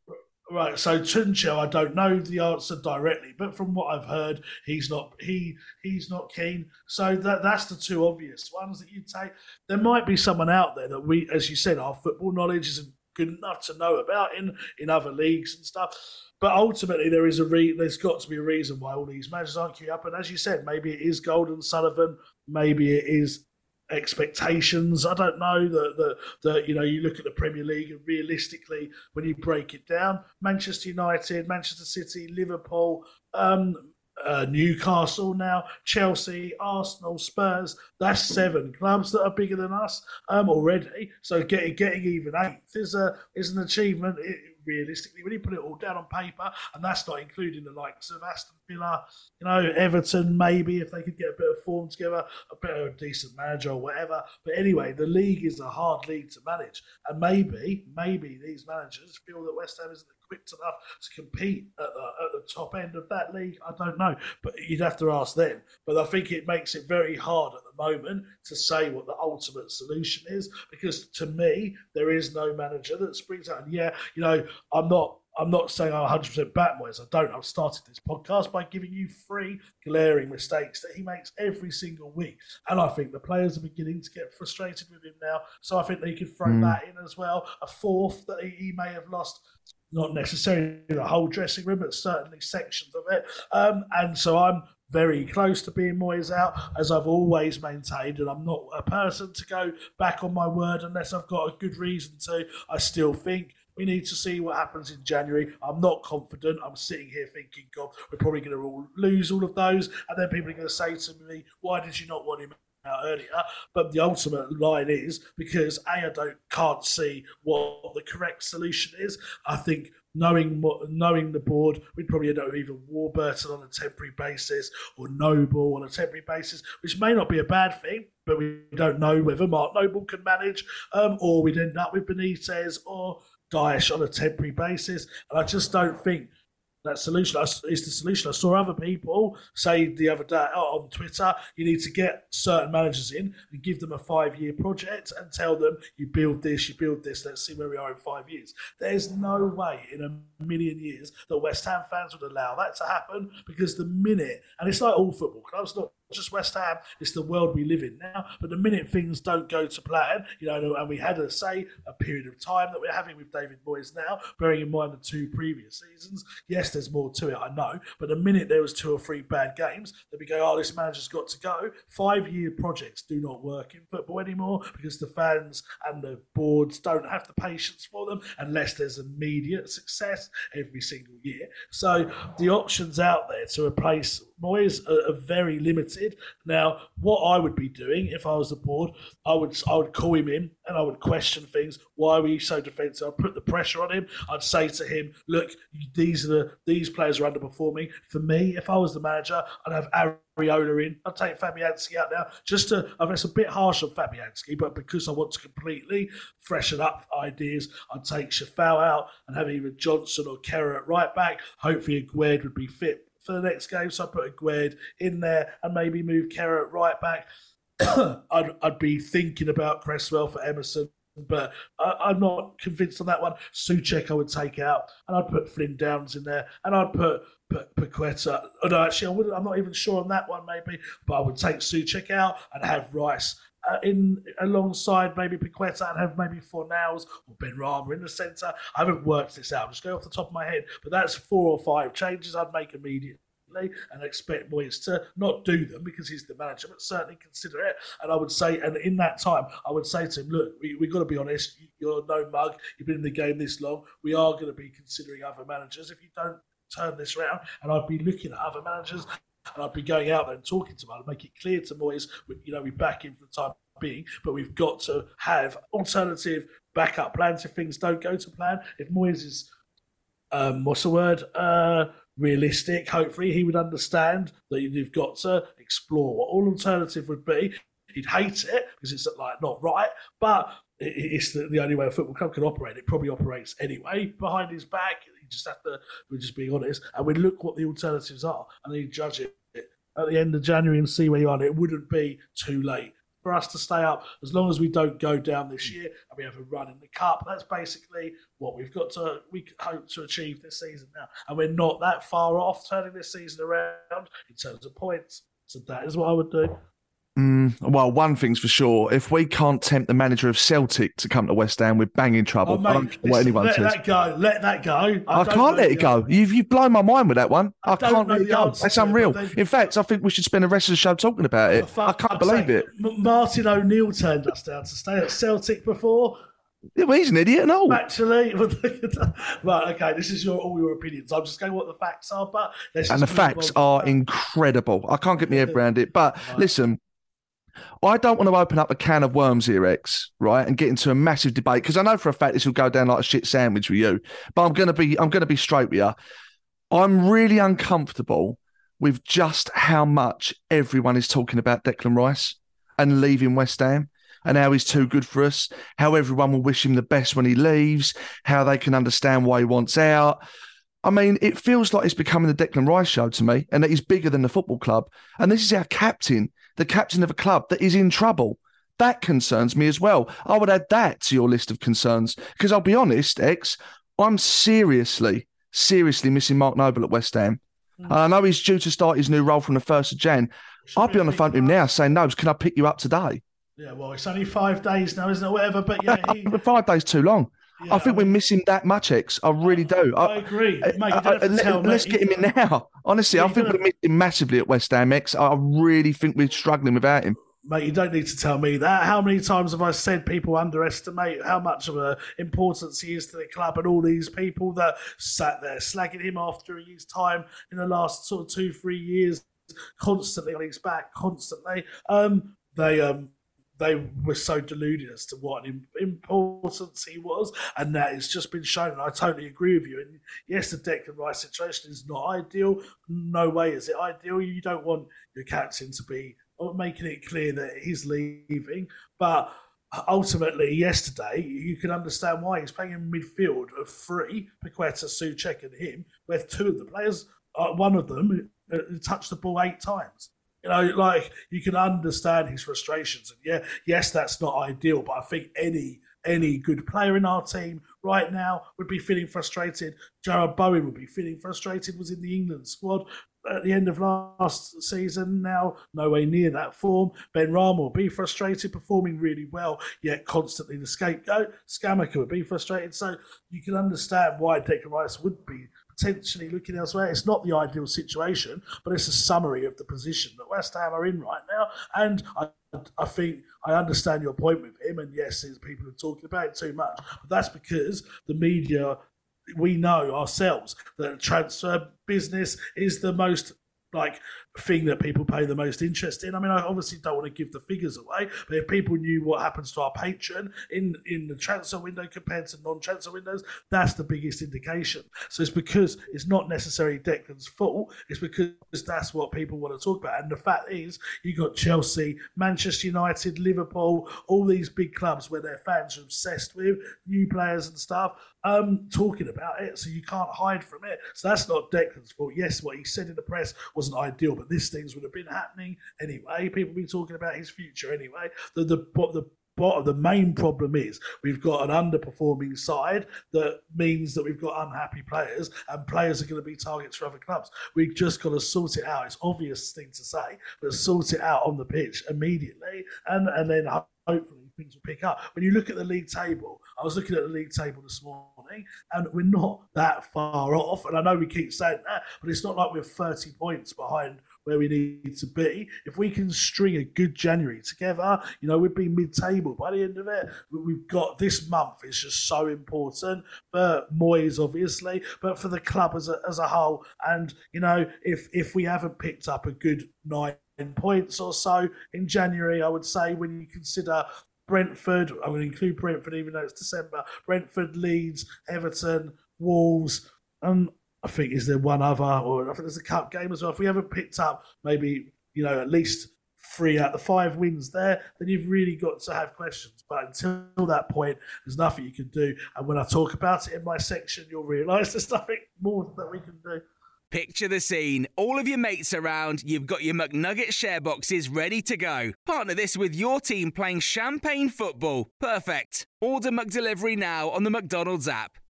Right, so Tuchel, I don't know the answer directly, but from what I've heard, he's not he he's not keen. So that that's the two obvious ones that you take. There might be someone out there that we, as you said, our football knowledge isn't good enough to know about in in other leagues and stuff. But ultimately, there is a re- there's got to be a reason why all these managers aren't queued up. And as you said, maybe it is Gold and Sullivan, maybe it is expectations. I don't know that that that you know you look at the Premier League and realistically, when you break it down, Manchester United, Manchester City, Liverpool. Um, uh, Newcastle now, Chelsea, Arsenal, Spurs. That's seven clubs that are bigger than us um, already. So getting getting even eighth is a is an achievement. It, realistically, when you put it all down on paper, and that's not including the likes of Aston Villa, you know, Everton, maybe if they could get a bit of form together, a bit of a decent manager or whatever. But anyway, the league is a hard league to manage, and maybe, maybe these managers feel that West Ham isn't equipped enough to compete at the, at the top end of that league. I don't know, but you'd have to ask them. But I think it makes it very hard at the moment to say what the ultimate solution is, because to me, there is no manager that springs out. And yeah, you know, I'm not I'm not saying I'm 100% back Moyes. I don't. I've started this podcast by giving you three glaring mistakes that he makes every single week. And I think the players are beginning to get frustrated with him now. So I think they could throw mm. that in as well. A fourth that he, he may have lost not necessarily the whole dressing room, but certainly sections of it. Um, and so I'm very close to being Moyes out, as I've always maintained, and I'm not a person to go back on my word unless I've got a good reason to. I still think we need to see what happens in January. I'm not confident. I'm sitting here thinking, God, we're probably going to all lose all of those, and then people are going to say to me, "Why did you not want him out earlier. But the ultimate line is because A, I don't can't see what the correct solution is. I think knowing knowing the board, we'd probably end up with either Warburton on a temporary basis or Noble on a temporary basis, which may not be a bad thing, but we don't know whether Mark Noble can manage, um, or we'd end up with Benitez or Dyche on a temporary basis. And I just don't think that solution is the solution. I saw other people say the other day oh, on Twitter, you need to get certain managers in and give them a five year project and tell them you build this, you build this, let's see where we are in five years. There's no way in a million years that West Ham fans would allow that to happen because the minute, and it's like all football clubs, not just West Ham, it's the world we live in now. But the minute things don't go to plan, you know, and we had a say a period of time that we're having with David Moyes now, bearing in mind the two previous seasons. Yes, there's more to it, I know. But the minute there was two or three bad games, that we go, oh, this manager's got to go. Five year projects do not work in football anymore because the fans and the boards don't have the patience for them unless there's immediate success every single year. So the options out there to replace Moyes are, are very limited. Now, what I would be doing if I was the board, I would I would call him in and I would question things. Why were you so defensive? I'd put the pressure on him. I'd say to him, "Look, these are the these players are underperforming. For me, if I was the manager, I'd have Areola in. I'd take Fabianski out now just to. I mean, it's a bit harsh on Fabianski, but because I want to completely freshen up ideas, I'd take Coufal out and have either Johnson or Kehrer at right back. Hopefully, Aguerd would be fit for the next game. So I put a Aguerd in there and maybe move Kehrer right back. I'd, I'd be thinking about Cresswell for Emerson but I, am not convinced on that one. Soucek I would take out, and I'd put Flynn Downes in there, and I'd put put Paqueta. Oh, no, actually, I would, I'm not even sure on that one, maybe, but I would take Soucek out and have Rice. Uh, in alongside maybe Paqueta and have maybe Fornals or Benrahma in the centre. I haven't worked this out. I'm just going off the top of my head, but that's four or five changes I'd make immediately and expect Moyes to not do them because he's the manager, but certainly consider it. And I would say, and in that time, I would say to him, look, we, we've got to be honest. You're no mug. You've been in the game this long. We are going to be considering other managers. If you don't turn this around, and I'd be looking at other managers and I'd be going out there and talking to them. I'd make it clear to Moyes, you know, we back him for the time being, but we've got to have alternative backup plans if things don't go to plan. If Moyes is, um, what's the word? Uh, realistic. Hopefully, he would understand that you've got to explore what all alternative would be. He'd hate it because it's like not right, but it's the, the only way a football club can operate. It probably operates anyway behind his back. You just have to, we're just being honest, and we look what the alternatives are, and then you judge it at the end of January and see where you are. And it wouldn't be too late for us to stay up as long as we don't go down this hmm. year and we have a run in the cup. That's basically what we've got to we hope to achieve this season now, and we're not that far off turning this season around in terms of points. So that is what I would do. Mm, well, one thing's for sure: if we can't tempt the manager of Celtic to come to West Ham, we're banging trouble. Oh, mate, I don't listen, what anyone let says. Let that go. Let that go. I, I can't let it go. You've you've blown my mind with that one. I, I can't let it go. That's unreal. They, In fact, I think we should spend the rest of the show talking about it. I can't I'm believe it. Martin O'Neill turned us down to stay at Celtic before. Yeah, well, he's an idiot, no. Actually, right, okay, this is your all your opinions. I'm just going what the facts are, but and the facts are incredible. I can't get my head around it. But right. listen, I don't want to open up a can of worms here, X, right, and get into a massive debate because I know for a fact this will go down like a shit sandwich with you. But I'm gonna be I'm gonna be straight with you. I'm really uncomfortable with just how much everyone is talking about Declan Rice and leaving West Ham and how he's too good for us, how everyone will wish him the best when he leaves, how they can understand why he wants out. I mean, it feels like it's becoming the Declan Rice show to me, and that he's bigger than the football club. And this is our captain the captain of a club that is in trouble. That concerns me as well. I would add that to your list of concerns because I'll be honest, X, I'm seriously, seriously missing Mark Noble at West Ham. Mm. I know he's due to start his new role from the 1st of Jan. I'll be on the phone to him now saying, Nobes, can I pick you up today? Yeah, well, it's only five days now, isn't it? Whatever, but yeah. He... five days too long. Yeah, I think I mean, we're missing that much, X. I really do. I, I agree. Mate, let, us get him in now. Honestly, yeah, I think we're missing massively at West Ham, X. I really think we're struggling without him. Mate, you don't need to tell me that. How many times have I said people underestimate how much of an importance he is to the club and all these people that sat there slagging him off during his time in the last sort of two, three years, constantly on his back, constantly. Um, they um, they were so deluded as to what importance he was, and that has just been shown. And I totally agree with you. And yes, the Declan Rice situation is not ideal. No way is it ideal. You don't want your captain to be making it clear that he's leaving, but ultimately, yesterday, you can understand why he's playing in midfield of three, Paqueta, Soucek, and him, with two of the players, uh, one of them uh, touched the ball eight times. You know, like you can understand his frustrations, and yeah, yes, that's not ideal. But I think any any good player in our team right now would be feeling frustrated. Jarrod Bowen would be feeling frustrated. Was in the England squad at the end of last season. Now nowhere near that form. Benrahma will be frustrated, performing really well, yet constantly the scapegoat. Scamacca would be frustrated. So you can understand why Declan Rice would be potentially looking elsewhere. It's not the ideal situation, but it's a summary of the position that West Ham are in right now. And I, I think I understand your point with him. And yes, people are talking about it too much, but that's because the media. We know ourselves that transfer business is the most like thing that people pay the most interest in. I mean, I obviously don't want to give the figures away, but if people knew what happens to our patron in in the transfer window compared to non-transfer windows, that's the biggest indication. So it's because it's not necessarily Declan's fault. It's because that's what people want to talk about. And the fact is, you got Chelsea, Manchester United, Liverpool, all these big clubs where their fans are obsessed with new players and stuff. Um, talking about it, so you can't hide from it. So that's not Declan's fault. Yes, what he said in the press wasn't ideal, but this things would have been happening anyway. People be talking about his future anyway. The the the bottom, the main problem is we've got an underperforming side that means that we've got unhappy players and players are going to be targets for other clubs. We've just got to sort it out. It's obvious thing to say, but sort it out on the pitch immediately and, and then hopefully things will pick up. When you look at the league table, I was looking at the league table this morning, and we're not that far off. And I know we keep saying that, but it's not like we're 30 points behind where we need to be. If we can string a good January together, you know, we'd be mid-table by the end of it. We've got this month is just so important for Moyes, obviously, but for the club as a, as a whole. And you know, if if we haven't picked up a good nine points or so in January, I would say when you consider Brentford, I'm going to include Brentford even though it's December, Brentford, Leeds, Everton, Wolves, and I think is there one other, or I think there's a cup game as well. If we haven't picked up maybe, you know, at least three out of the five wins there, then you've really got to have questions. But until that point, there's nothing you can do. And when I talk about it in my section, you'll realise there's nothing more that we can do. Picture the scene. All of your mates around, you've got your McNugget share boxes ready to go. Partner this with your team playing champagne football. Perfect. Order McDelivery now on the McDonald's app.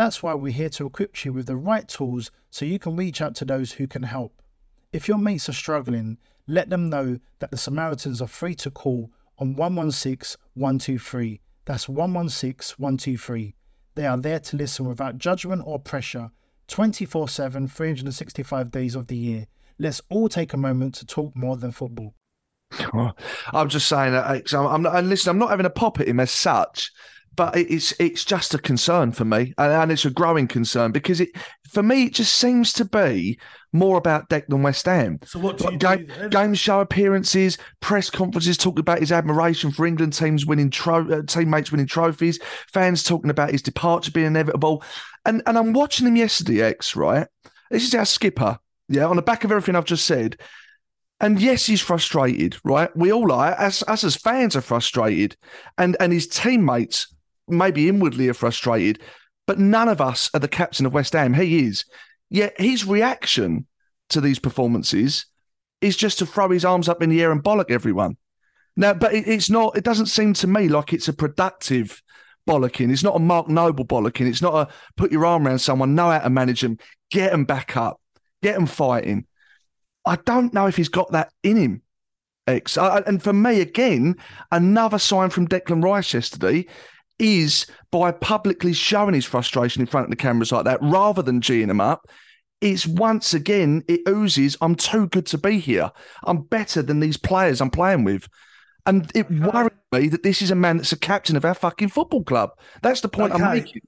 That's why we're here to equip you with the right tools so you can reach out to those who can help. If your mates are struggling, let them know that the Samaritans are free to call on 116 123. That's 116 123. They are there to listen without judgment or pressure 24 7, 365 days of the year. Let's all take a moment to talk more than football. I'm just saying that I'm, I'm and listen, I'm not having a pop at him as such, but it's it's just a concern for me, and, and, it's a growing concern because it for me it just seems to be more about Declan West Ham. So what do you game, do game show appearances, press conferences talking about his admiration for England teams winning tro- uh, teammates winning trophies, fans talking about his departure being inevitable, and and I'm watching him yesterday, X right. This is our skipper, yeah. On the back of everything I've just said, and yes, he's frustrated, right? We all are. Us, us as fans are frustrated, and and his teammates maybe inwardly are frustrated, but none of us are the captain of West Ham. He is. Yet his reaction to these performances is just to throw his arms up in the air and bollock everyone. Now, but it, it's not, it doesn't seem to me like it's a productive bollocking. It's not a Mark Noble bollocking. It's not a put your arm around someone, know how to manage them, get them back up, get them fighting. I don't know if he's got that in him. X. And for me, again, another sign from Declan Rice yesterday is by publicly showing his frustration in front of the cameras like that, rather than geeing him up. It's once again, it oozes, I'm too good to be here. I'm better than these players I'm playing with. And it worries me that this is a man that's a captain of our fucking football club. That's the point okay. I'm making.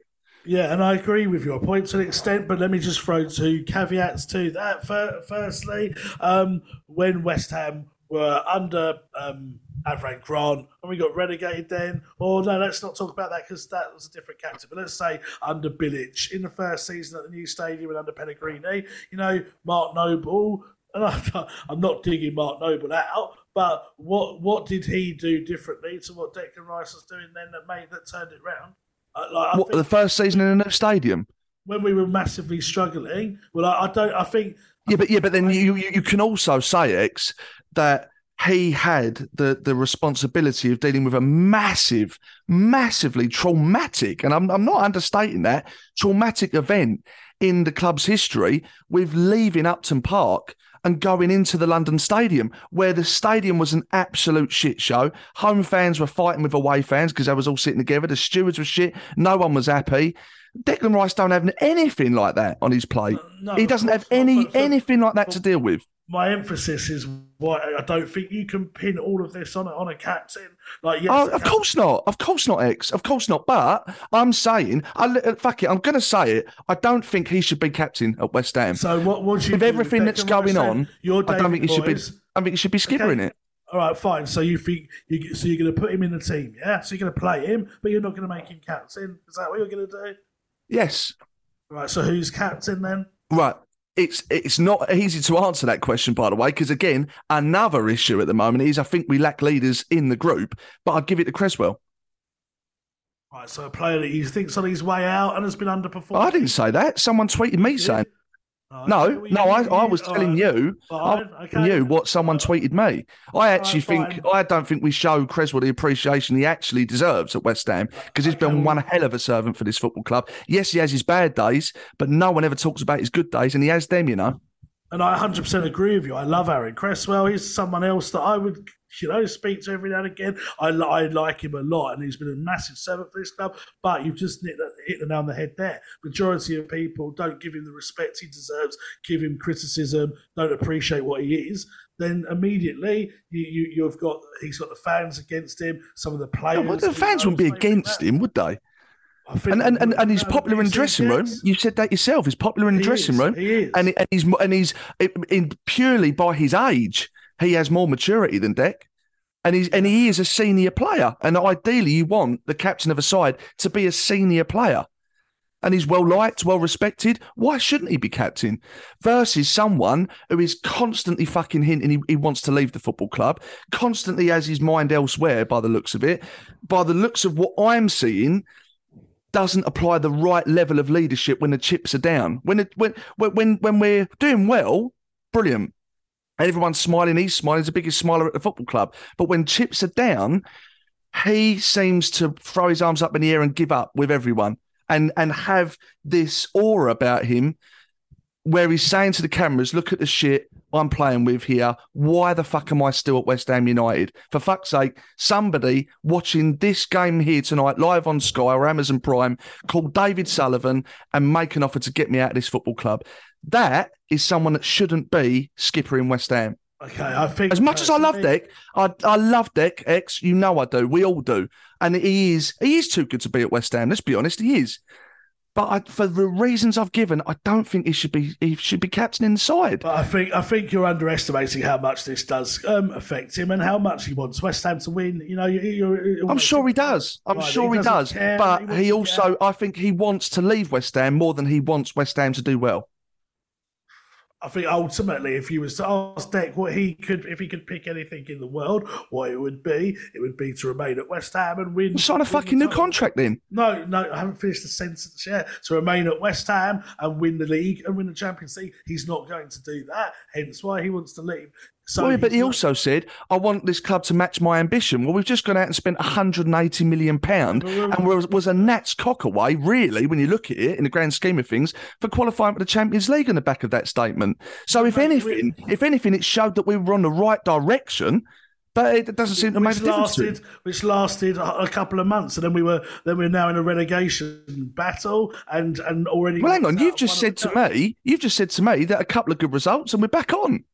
Yeah, and I agree with your point to an extent, but let me just throw two caveats to that. Firstly, um, when West Ham were under um, Avram Grant and we got relegated then. Or no, let's not talk about that because that was a different captain. But let's say under Bilic in the first season at the new stadium and under Pellegrini, you know, Mark Noble. And I'm not digging Mark Noble out, but what what did he do differently to what Declan Rice was doing then that made that turned it round? Uh, like, what, the first season in a new stadium when we were massively struggling. Well, I, I don't. I think. Yeah, but yeah, but then you you can also say X that he had the the responsibility of dealing with a massive, massively traumatic, and I'm I'm not understating that traumatic event in the club's history with leaving Upton Park and going into the London Stadium, where the stadium was an absolute shit show. Home fans were fighting with away fans because they was all sitting together. The stewards were shit. No one was happy. Declan Rice don't have anything like that on his plate. No, he doesn't have any anything like that to deal with my emphasis is why I don't think you can pin all of this on a, on a captain. Like, yes, oh, of course not, of course not, X, of course not. But I'm saying, I, uh, fuck it, I'm going to say it. I don't think he should be captain at West Ham. So what? What with everything that's going on? Your I don't think he should be. I think he should be skippering okay. it. All right, fine. So you think you so you're going to put him in the team, yeah? So you're going to play him, but you're not going to make him captain. Is that what you're going to do? Yes. Right. So who's captain then? Right. It's it's not easy to answer that question, by the way, because again, another issue at the moment is I think we lack leaders in the group, but I'd give it to Cresswell. Right. So a player that you think's on his way out and has been underperforming. I didn't say that. Someone tweeted me saying No, no. I, I was telling right. you, I telling okay. you what someone tweeted me. I actually think. I don't think we show Cresswell the appreciation he actually deserves at West Ham because he's Okay, been one hell of a servant for this football club. Yes, he has his bad days, but no one ever talks about his good days, and he has them. You know. And I 100% agree with you. I love Aaron Cresswell. He's someone else that I would, you know, speak to every now and again. I, I like him a lot, and he's been a massive servant for this club. But you've just hit the, hit the nail on the head there. Majority of people don't give him the respect he deserves, give him criticism, don't appreciate what he is. Then immediately you, you you've got he's got the fans against him. Some of the players. The fans wouldn't be against him, would they? And and, and, and he's popular in dressing room. You said that yourself. He's popular in the He dressing is, room, he is. and and he's and he's in purely by his age, he has more maturity than Deck, and he's and he is a senior player. And ideally, you want the captain of a side to be a senior player, and he's well liked, well respected. Why shouldn't he be captain? Versus someone who is constantly fucking hinting he, he wants to leave the football club, constantly has his mind elsewhere. By the looks of it, by the looks of what I'm seeing doesn't apply the right level of leadership when the chips are down. When it, when when when we're doing well, brilliant. And everyone's smiling, he's smiling, he's the biggest smiler at the football club. But when chips are down, he seems to throw his arms up in the air and give up with everyone and and have this aura about him where he's saying to the cameras, look at the shit I'm playing with here. Why the fuck am I still at West Ham United? For fuck's sake, somebody watching this game here tonight live on Sky or Amazon Prime call David Sullivan and make an offer to get me out of this football club. That is someone that shouldn't be skipper in West Ham. Okay, I think As much as I love personally- Deck, I, I love Deck X. You know I do. We all do, and he is he is too good to be at West Ham. Let's be honest, he is. But I, for the reasons I've given, I don't think he should be he should be captain in the side. But I think I think you're underestimating how much this does um, affect him and how much he wants West Ham to win. You know, you, you're, you're I'm sure he does. I'm Right, sure he, doesn't does. care, But wants he also, I think he wants to leave West Ham more than he wants West Ham to do well. I think ultimately, if you was to ask Deck what he could, if he could pick anything in the world, what it would be, it would be to remain at West Ham and win. Sign a fucking new contract then. No, no, I haven't finished the sentence yet. To remain at West Ham and win the league and win the Champions League, he's not going to do that. Hence why he wants to leave. So, Well, but he also said, "I want this club to match my ambition." Well, we've just gone out and spent 180 million pound, and mm. was, was a gnat's cock away, really, when you look at it in the grand scheme of things, for qualifying for the Champions League on the back of that statement. So, if anything, if anything, it showed that we were on the right direction. But it doesn't seem to make a which difference. Lasted, which lasted a a couple of months, and then we were then we're now in a relegation battle, and and already. Well, hang on. You've just said to me, you've just said to me that a couple of good results and we're back on.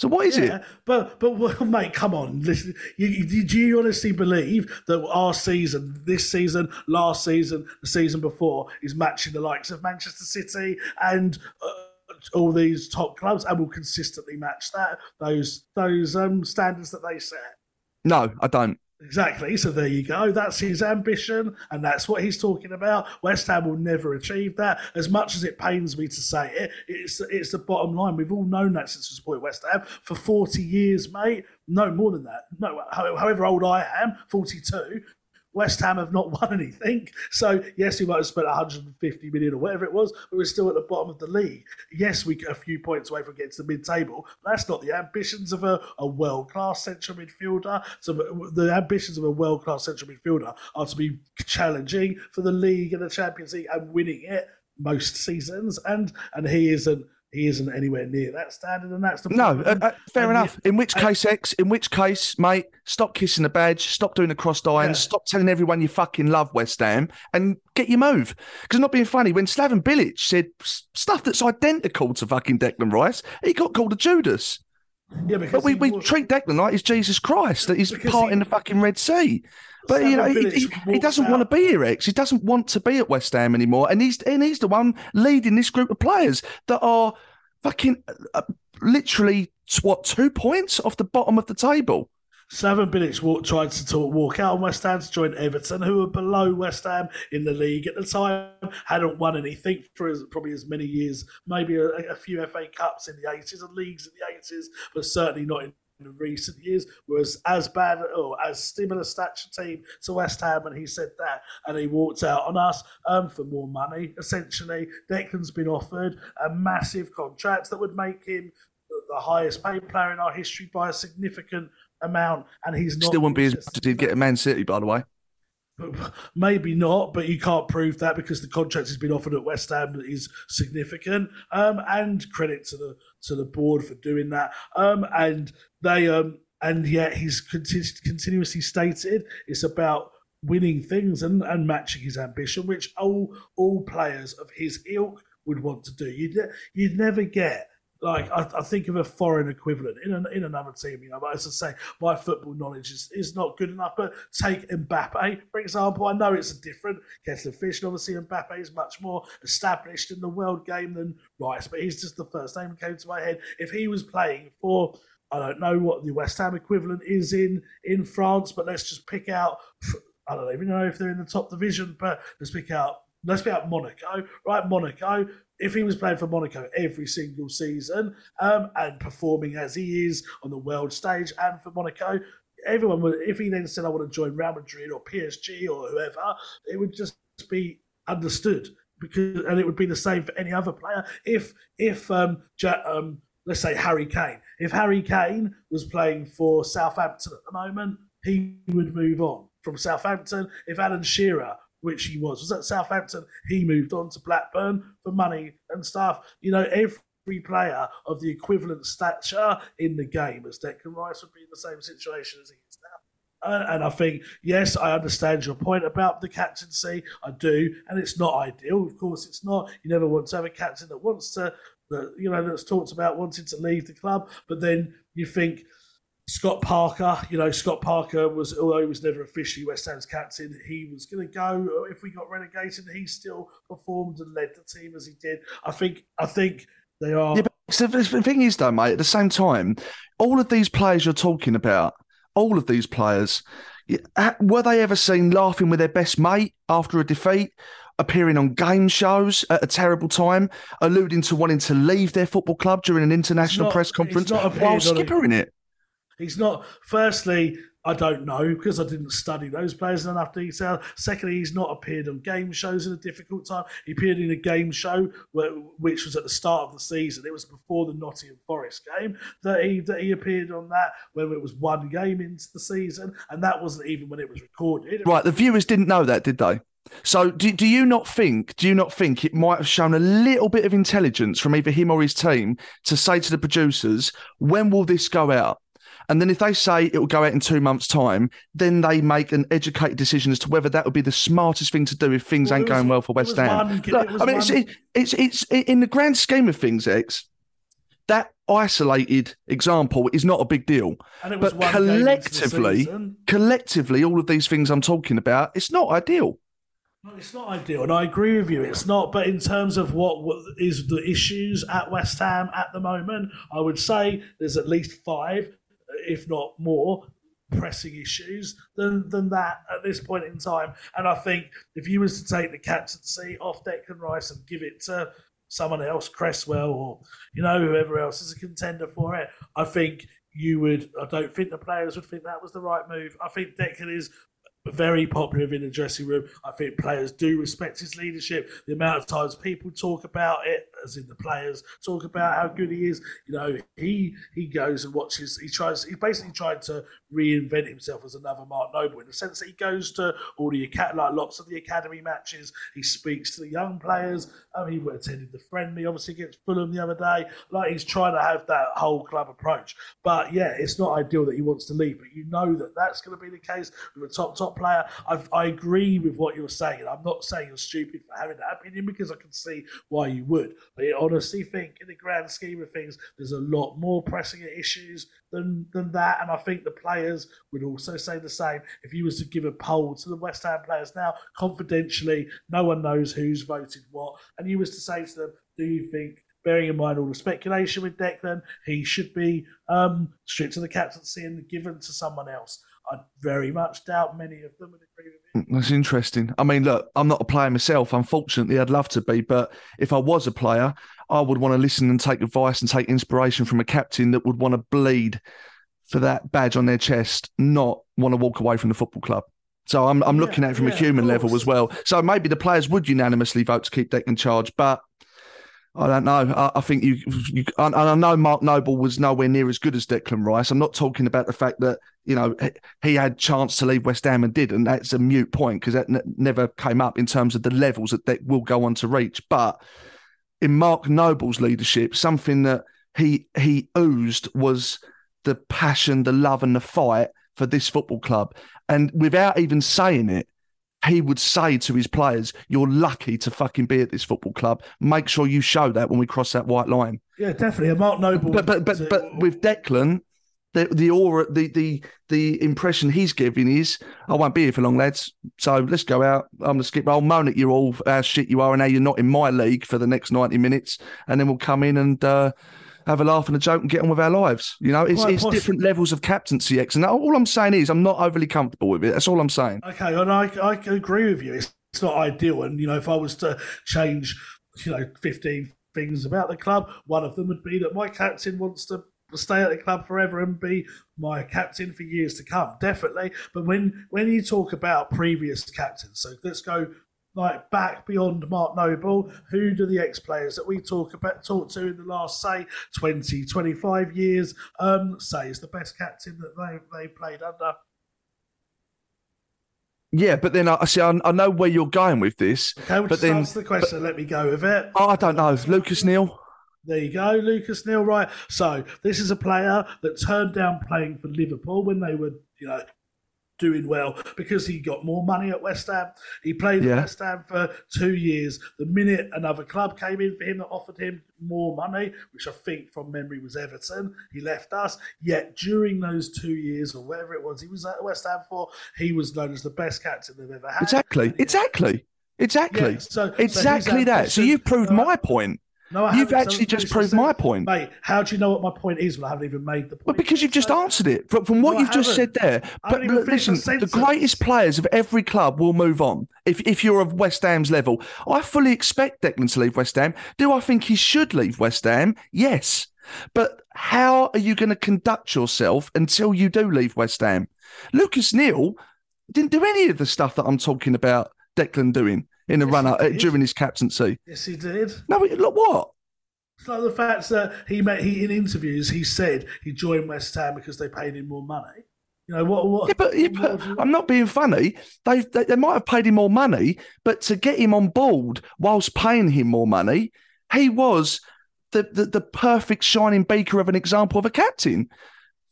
So what is Yeah, it? but but well, mate, come on. Listen, you, you, do you honestly believe that our season, this season, last season, the season before, is matching the likes of Manchester City and uh, all these top clubs, and will consistently match that those those um, standards that they set? No, I don't. Exactly. So there you go. That's his ambition, and that's what he's talking about. West Ham will never achieve that. As much as it pains me to say it, it's it's the bottom line. We've all known that since we supported West Ham for forty years, mate. No more than that. No, however old I am, forty-two. West Ham have not won anything. So yes, we might have spent 150 million or whatever it was, but we're still at the bottom of the league. Yes, we get a few points away from getting to the mid-table. That's not the ambitions of a, a world-class central midfielder. So the ambitions of a world-class central midfielder are to be challenging for the league and the Champions League and winning it most seasons. And and he isn't. He isn't anywhere near that standard, and that's the No, problem. uh, uh, fair And enough. yet- In which case, X, in which case, mate, stop kissing the badge, stop doing the crossed irons, Yeah. stop telling everyone you fucking love West Ham and get your move. Because not being funny, when Slaven Bilic said stuff that's identical to fucking Declan Rice, he got called a Judas. Yeah, because But we, we wa- treat Declan like he's Jesus Christ, that he's Because part he- in the fucking Red Sea. But you know, he, he, he doesn't want to be here, X. He doesn't want to be at West Ham anymore, and he's and he's the one leading this group of players that are fucking uh, literally what two points off the bottom of the table. Slaven Bilic tried to talk, walk out on West Ham to join Everton, who were below West Ham in the league at the time, hadn't won anything for as, probably as many years, maybe a, a few FA Cups in the 80s and leagues in the 80s, but certainly not in in recent years was as bad or as similar stature team to West Ham, and he said that, and he walked out on us um, for more money. Essentially, Declan's been offered a massive contract that would make him the highest paid player in our history by a significant amount, and he's not. Still wouldn't be as much as he'd get at Man City, by the way. Maybe not, but you can't prove that because the contract has been offered at West Ham is significant. Um, and credit to the to the board for doing that. Um, and they um, and yet he's continu- continuously stated it's about winning things and, and matching his ambition, which all all players of his ilk would want to do. You'd you'd never get like I, I, think of a foreign equivalent in an, in another team, you know. But as I say, my football knowledge is, is not good enough. But take Mbappe, for example. I know it's a different kettle of fish, and obviously Mbappe is much more established in the world game than Rice. But he's just the first name that came to my head. If he was playing for, I don't know what the West Ham equivalent is in in France, but let's just pick out. I don't even know if they're in the top division, but let's pick out let's pick out Monaco, right? Monaco if he was playing for Monaco every single season um, and performing as he is on the world stage and for Monaco, everyone would. If he then said, "I want to join Real Madrid or PSG or whoever," it would just be understood because, and it would be the same for any other player. If if um, um, let's say Harry Kane, if Harry Kane was playing for Southampton at the moment, he would move on from Southampton. If Alan Shearer which he was. Was at Southampton. He moved on to Blackburn for money and stuff. You know, every player of the equivalent stature in the game as Declan Rice would be in the same situation as he is now. And, and I think, yes, I understand your point about the captaincy. I do. And it's not ideal. Of course, it's not. You never want to have a captain that wants to, that, you know, that's talked about wanting to leave the club. But then you think, Scott Parker, you know, Scott Parker was, although he was never officially West Ham's captain, he was going to go if we got relegated. He still performed and led the team as he did. I think, I think they are. Yeah, so the thing is, though, mate. At the same time, all of these players you're talking about, all of these players, were they ever seen laughing with their best mate after a defeat? appearing on game shows at a terrible time, alluding to wanting to leave their football club during an international not, press conference while skippering it. He's not. Firstly, I don't know because I didn't study those players in enough detail. Secondly, he's not appeared on game shows in a difficult time. He appeared in a game show where, which was at the start of the season. It was before the Nottingham Forest game that he that he appeared on that when it was one game into the season, and that wasn't even when it was recorded. Right, the viewers didn't know that, did they? So do, do you not think do you not think it might have shown a little bit of intelligence from either him or his team to say to the producers when will this go out? And then if they say it will go out in two months' time, then they make an educated decision as to whether that would be the smartest thing to do if things well, ain't was, going well for West Ham. Look, I mean, it's, it, it's, it's in the grand scheme of things, X. That isolated example is not a big deal, but collectively, collectively, all of these things I'm talking about, it's not ideal. No, it's not ideal, and I agree with you. It's not, but in terms of what, what is the issues at West Ham at the moment, I would say there's at least five if not more, pressing issues than than that at this point in time. And I think if you was to take the captaincy off Declan Rice and give it to someone else, Cresswell or you know whoever else is a contender for it, I think you would. I don't think the players would think that was the right move. I think Declan is very popular in the dressing room. I think players do respect his leadership. The amount of times people talk about it, as in the players talk about how good he is. You know, he he goes and watches. He tries. He basically tried to reinvent himself as another Mark Noble in the sense that he goes to all the like lots of the academy matches. He speaks to the young players. Mean, he attended the friendly, obviously against Fulham the other day. Like he's trying to have that whole club approach. But yeah, it's not ideal that he wants to leave. But you know that that's going to be the case with a top top player. i I agree with what you're saying. I'm not saying you're stupid for having that opinion because I can see why you would. But I honestly think, in the grand scheme of things, there's a lot more pressing issues than than that. And I think the players would also say the same. If you was to give a poll to the West Ham players now, confidentially, no one knows who's voted what, and you was to say to them, do you think bearing in mind all the speculation with Declan, he should be um, stripped of the captaincy and given to someone else. I very much doubt many of them would agree with me. That's interesting. I mean, look, I'm not a player myself. Unfortunately, I'd love to be, but if I was a player, I would want to listen and take advice and take inspiration from a captain that would want to bleed for that badge on their chest, not want to walk away from the football club. So I'm I'm Yeah, looking at it from yeah, a human level as well. So maybe the players would unanimously vote to keep Deck in charge, but I don't know. I, I think you, you and I know Mark Noble was nowhere near as good as Declan Rice. I'm not talking about the fact that you know he- had chance to leave West Ham and did, and That's a mute point because that n- never came up in terms of the levels that Deck will go on to reach. But in Mark Noble's leadership, something that he he oozed was the passion, the love, and the fight for this football club. And without even saying it, he would say to his players, "You're lucky to fucking be at this football club. Make sure you show that when we cross that white line." Yeah, definitely. And Mark Noble. But but but but with Declan, the the aura, the the the impression he's giving is, "I won't be here for long, lads. So let's go out. I'm gonna skip. I'll moan at you all how shit you are and how you're not in my league for the next ninety minutes, and then we'll come in and." uh have a laugh and a joke and get on with our lives. You know, it's, Quite it's different levels of captaincy, X. And all I'm saying is, I'm not overly comfortable with it. That's all I'm saying. Okay, and I, I agree with you. It's, it's not ideal. And, you know, if I was to change, you know, 15 things about the club, one of them would be that my captain wants to stay at the club forever and be my captain for years to come. Definitely. But when, when you talk about previous captains, so let's go like back beyond Mark Noble, who do the ex players that we talk about talk to in the last say 20, 25 years um, say is the best captain that they they played under? Yeah, but then I see. I, I know where you're going with this. Okay, but just then the question. Let me go with it. I don't know. Lucas Neill. There you go, Lucas Neill. Right. So this is a player that turned down playing for Liverpool when they were, you know, doing well because he got more money at West Ham. He played Yeah. at West Ham for two years. The minute another club came in for him that offered him more money, which I think from memory was Everton, he left us. Yet during those two years or whatever it was he was at West Ham for, he was known as the best captain they've ever had. Exactly. Exactly. Exactly. Yeah, so- so exactly his that. So you've proved uh, my point. No, You've actually just proved my point. Mate, how do you know what my point is when I haven't even made the point? But because you've just answered it from, from what No, you've just said there. But haven't even look, finished listen, the the greatest players of every club will move on. If if you're of West Ham's level, I fully expect Declan to leave West Ham. Do I think he should leave West Ham? Yes. But how are you going to conduct yourself until you do leave West Ham? Lucas Neill didn't do any of the stuff that I'm talking about Declan doing in the Yes, run up uh, during his captaincy. Yes, he did. No, look what? It's like the fact that he met he in interviews he said he joined West Ham because they paid him more money. You know what? What? Yeah, but, yeah, but I'm not being funny. They, they they might have paid him more money, but to get him on board whilst paying him more money, he was the, the, the perfect shining beaker of an example of a captain.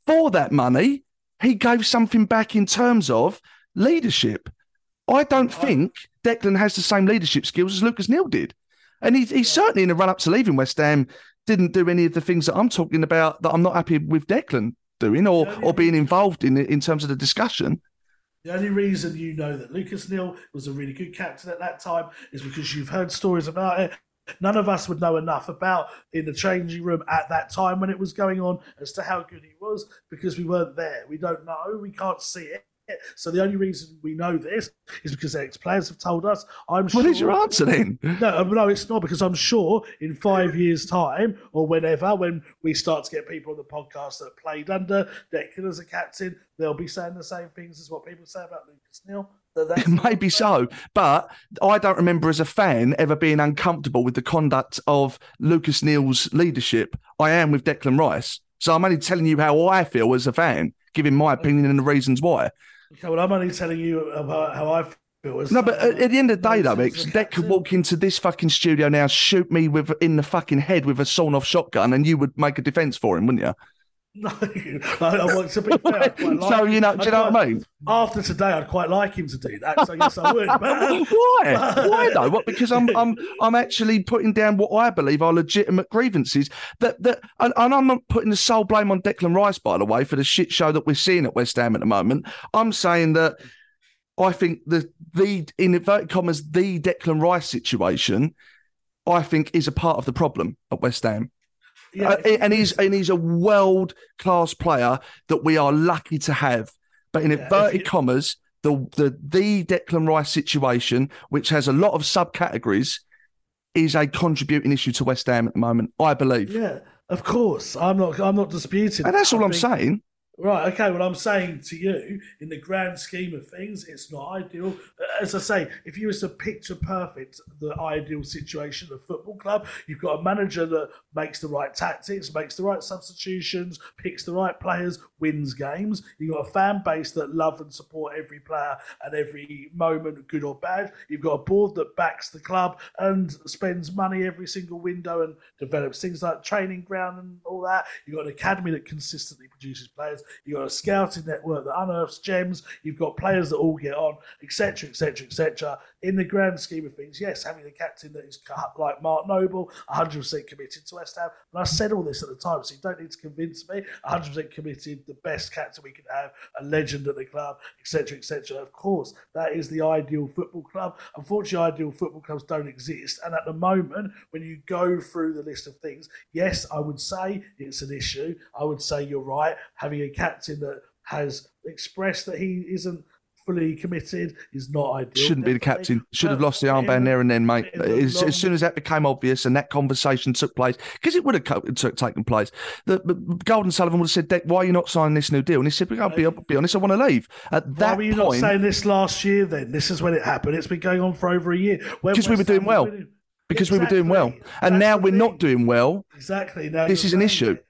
For that money, he gave something back in terms of leadership. I don't think Declan has the same leadership skills as Lucas Neill did. And he, he certainly, in the run up to leaving West Ham, didn't do any of the things that I'm talking about that I'm not happy with Declan doing or, or being involved in in terms of the discussion. The only reason you know that Lucas Neill was a really good captain at that time is because you've heard stories about it. None of us would know enough about in the changing room at that time when it was going on as to how good he was because we weren't there. We don't know. We can't see it. So the only reason we know this is because ex players have told us. I'm sure. What is your answer then? No, um, no, it's not because I'm sure in five years' time or whenever, when we start to get people on the podcast that played under Declan as a captain, they'll be saying the same things as what people say about Lucas Neill. Maybe so, but I don't remember as a fan ever being uncomfortable with the conduct of Lucas Neill's leadership. I am with Declan Rice, so I'm only telling you how I feel as a fan, giving my opinion and the reasons why. Okay, well, I'm only telling you about how I feel. No, but at, at the end of the day, X, the Deck could walk into this fucking studio now, shoot me with in the fucking head with a sawn-off shotgun, and you would make a defence for him, wouldn't you? No, I, want to be fair. Like so you know, do you know what I mean? After today, I'd quite like him to do that. So yes, I would. But, Why? Why though? What? Because I'm I'm I'm actually putting down what I believe are legitimate grievances. That that and, and I'm not putting the sole blame on Declan Rice, by the way, for the shit show that we're seeing at West Ham at the moment. I'm saying that I think the the in inverted commas the Declan Rice situation. I think is a part of the problem at West Ham. Yeah, Uh, and he's and he's a world class player that we are lucky to have. But in Yeah, inverted you- commas, the the the Declan Rice situation, which has a lot of subcategories, is a contributing issue to West Ham at the moment. I believe, yeah, of course. I'm not. I'm not disputing. and that's I all I'm think- saying. Right, okay. Well, I'm saying to you, in the grand scheme of things, it's not ideal. Uh, as I say, if you was to picture perfect the ideal situation of a football club, you've got a manager that makes the right tactics, makes the right substitutions, picks the right players, wins games. You've got a fan base that love and support every player at every moment, good or bad. You've got a board that backs the club and spends money every single window and develops things like training ground and all that. You've got an academy that consistently produces players. You've got a scouting network that unearths gems. You've got players that all get on, etc., etc., etc. In the grand scheme of things, yes, having a captain that is like Mark Noble, 100% committed to West Ham. And I said all this at the time, so you don't need to convince me. 100% committed, the best captain we could have, a legend at the club, etc., etc. Of course, that is the ideal football club. Unfortunately, ideal football clubs don't exist. And at the moment, when you go through the list of things, yes, I would say it's an issue. I would say you're right. Having a captain that has expressed that he isn't fully committed is not ideal. Shouldn't be the definitely. captain. Should have lost the armband there and then, mate. As, as soon as that became obvious and that conversation took place, because it would have co- took, taken place, the, the Gold and Sullivan would have said, "Dec, "Why are you not signing this new deal?" And he said, "I'll be, I'll be honest, I want to leave." At that Why were you not saying this last year then? This is when it happened. It's been going on for over a year. Because we were doing well. because we were doing well, and That's now we're not doing well. Exactly. Now This is an issue. it.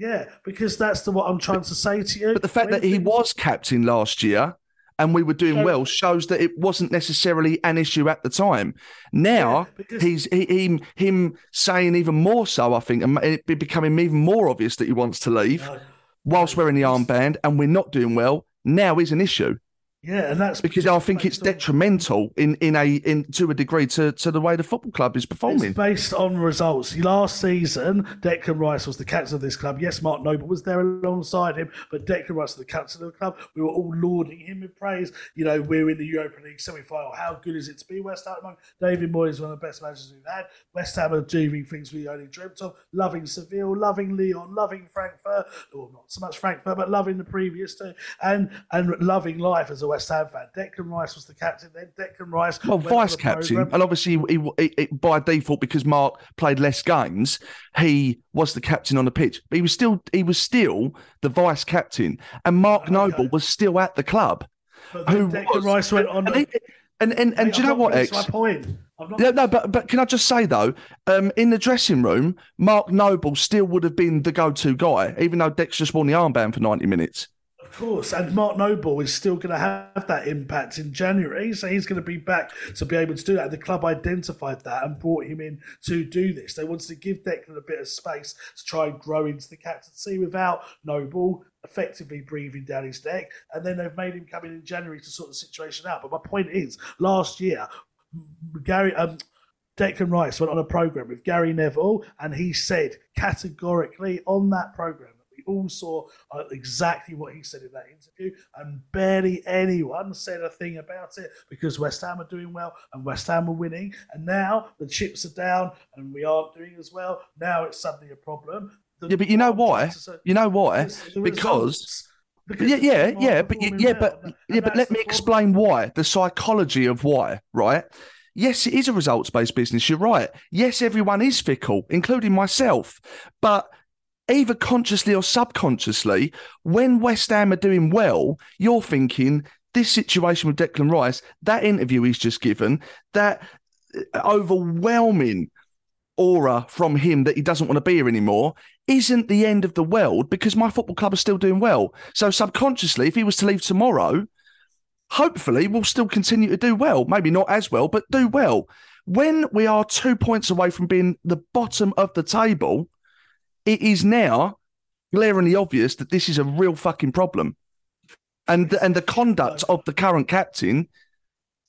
Yeah, because that's the what I'm trying to say to you. But the fact When that he things- was captain last year and we were doing well shows that it wasn't necessarily an issue at the time. Now Yeah, because- he's he, him him saying even more so. I think and it be becoming even more obvious that he wants to leave No. whilst wearing the armband and we're not doing well. Now is an issue Yeah, and that's because I think it's detrimental in in a in to a degree to to the way the football club is performing. It's based on results. Last season, Declan Rice was the captain of this club. Yes, Mark Noble was there alongside him, but Declan Rice was the captain of the club. We were all lauding him with praise. You know, we're in the Europa League semi final. How good is it to be West Ham? at the moment? David Moyes is one of the best managers we've had. West Ham are doing things we only dreamt of. Loving Seville, loving Lyon, loving Frankfurt. Well, not so much Frankfurt, but loving the previous two. And and loving life as a West Ham fan. Declan Rice was the captain then. Declan Rice. Well, vice captain, and obviously he, he, he- by default because Mark played less games, he was the captain on the pitch. But he was still he was still the vice captain, and Mark. Noble was still at the club. But Who Declan was- Rice went on. And and and, and Mate, do you I'm know what, Ex? My point. No, no, but but can I just say though, um, in the dressing room, Mark Noble still would have been the go-to guy, even though Dex just worn the armband for ninety minutes. Of course, and Mark Noble is still going to have that impact in January, so he's going to be back to be able to do that. The club identified that and brought him in to do this. They wanted to give Declan a bit of space to try and grow into the captaincy without Noble effectively breathing down his neck, and then they've made him come in in January to sort the situation out. But my point is, last year, Gary. Um, Declan Rice went on a program with Gary Neville, and he said categorically on that program we all saw uh, exactly what he said in that interview, and barely anyone said a thing about it because West Ham are doing well and West Ham are winning, and now the chips are down and we aren't doing as well. Now it's suddenly a problem. The- Yeah, but you know why? You know why? because Because yeah, yeah, yeah, but yeah, well, but and yeah, but let me problem. explain why. The psychology of why, right? Yes, it is a results-based business. You're right. Yes, everyone is fickle, including myself. But either consciously or subconsciously, when West Ham are doing well, you're thinking this situation with Declan Rice, that interview he's just given, that uh, overwhelming aura from him that he doesn't want to be here anymore isn't the end of the world because my football club is still doing well. So subconsciously, if he was to leave tomorrow, hopefully we'll still continue to do well. Maybe not as well, but do well. When we are two points away from being the bottom of the table, it is now glaringly obvious that this is a real fucking problem. And and the conduct of the current captain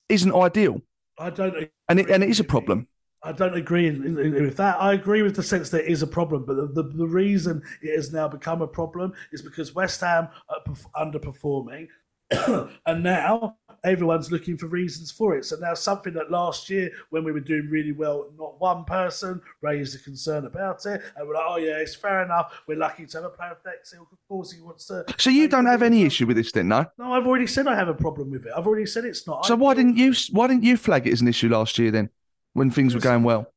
isn't ideal. I don't. And it and it is a problem. I don't agree with that. I agree with the sense that it is a problem, but the, the, the reason it has now become a problem is because West Ham are perf- underperforming, and now everyone's looking for reasons for it. So now something that last year when we were doing really well, not one person raised a concern about it, and we're like, oh yeah, it's fair enough. We're lucky to have a player of Dex. Of course, he wants to. So you don't have any issue with this, then, no? No, I've already said I have a problem with it. I've already said it's not. So I why didn't you? Why didn't you flag it as an issue last year then, when things were going well?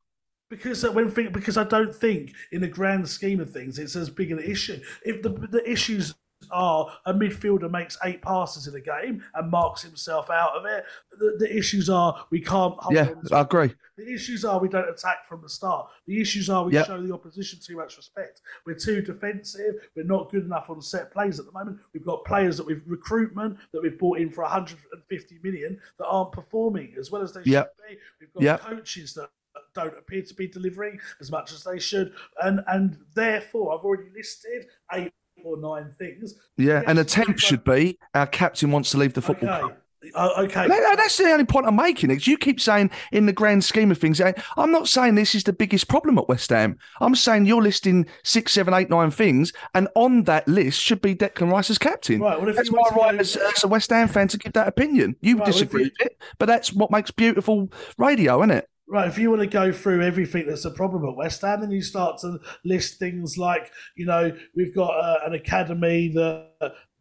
Because uh, when because I don't think in the grand scheme of things it's as big an issue. If the the issues are a midfielder makes eight passes in a game and marks himself out of it, the, the issues are we can't. Yeah, I agree. The issues are we don't attack from the start. The issues are we Yep. show the opposition too much respect. We're too defensive. We're not good enough on set plays at the moment. We've got players that we've recruitment that we've bought in for 150 million that aren't performing as well as they Yep. should be. We've got Yep. coaches that don't appear to be delivering as much as they should, and and therefore I've already listed eight or nine things. Yeah, an attempt should be our captain wants to leave the football Okay. club. Uh, okay. That's the only point I'm making. Is you keep saying, in the grand scheme of things, eh, I'm not saying this is the biggest problem at West Ham. I'm saying you're listing six, seven, eight, nine things, and on that list should be Declan Rice as captain. Right, well, if that's my right as, as a West Ham fan to give that opinion. You Right, well, disagree you- with it, but that's what makes beautiful radio, isn't it? Right, if you want to go through everything that's a problem at West Ham, then you start to list things like, you know, we've got uh, an academy that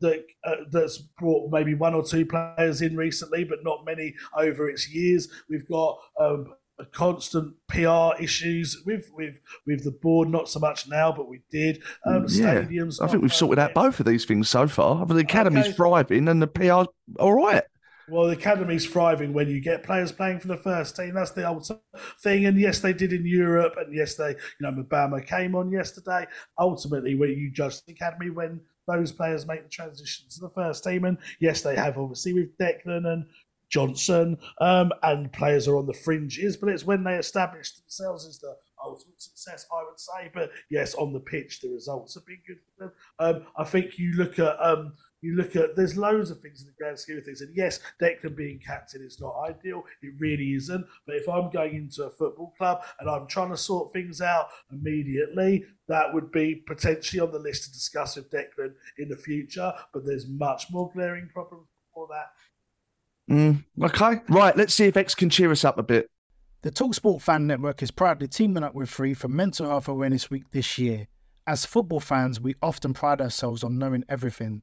that uh, that's brought maybe one or two players in recently, but not many over its years. We've got um, a constant PR issues with with with the board, not so much now, but we did. Um, yeah, stadiums. I think we've sorted out both of these things so far. The academy's Okay. thriving, and the PR's all right. Well, the academy's thriving when you get players playing for the first team. That's the ultimate thing. And yes, they did in Europe. And yes, they, you know, Mubama came on yesterday. Ultimately, where you judge the academy when those players make the transition to the first team. And yes, they have obviously with Declan and Johnson, um, and players are on the fringes. But it's when they establish themselves as the ultimate success, I would say. But yes, on the pitch, the results have been good for them. Um, I think you look at um, you look at there's loads of things in the grand scheme of things, and yes, Declan being captain is not ideal. It really isn't. But if I'm going into a football club and I'm trying to sort things out immediately, that would be potentially on the list to discuss with Declan in the future. But there's much more glaring problems before that. Mm, okay, right. Let's see if Ex can cheer us up a bit. The Talksport Fan Network is proudly teaming up with Free for Mental Health Awareness Week this year. As football fans, we often pride ourselves on knowing everything,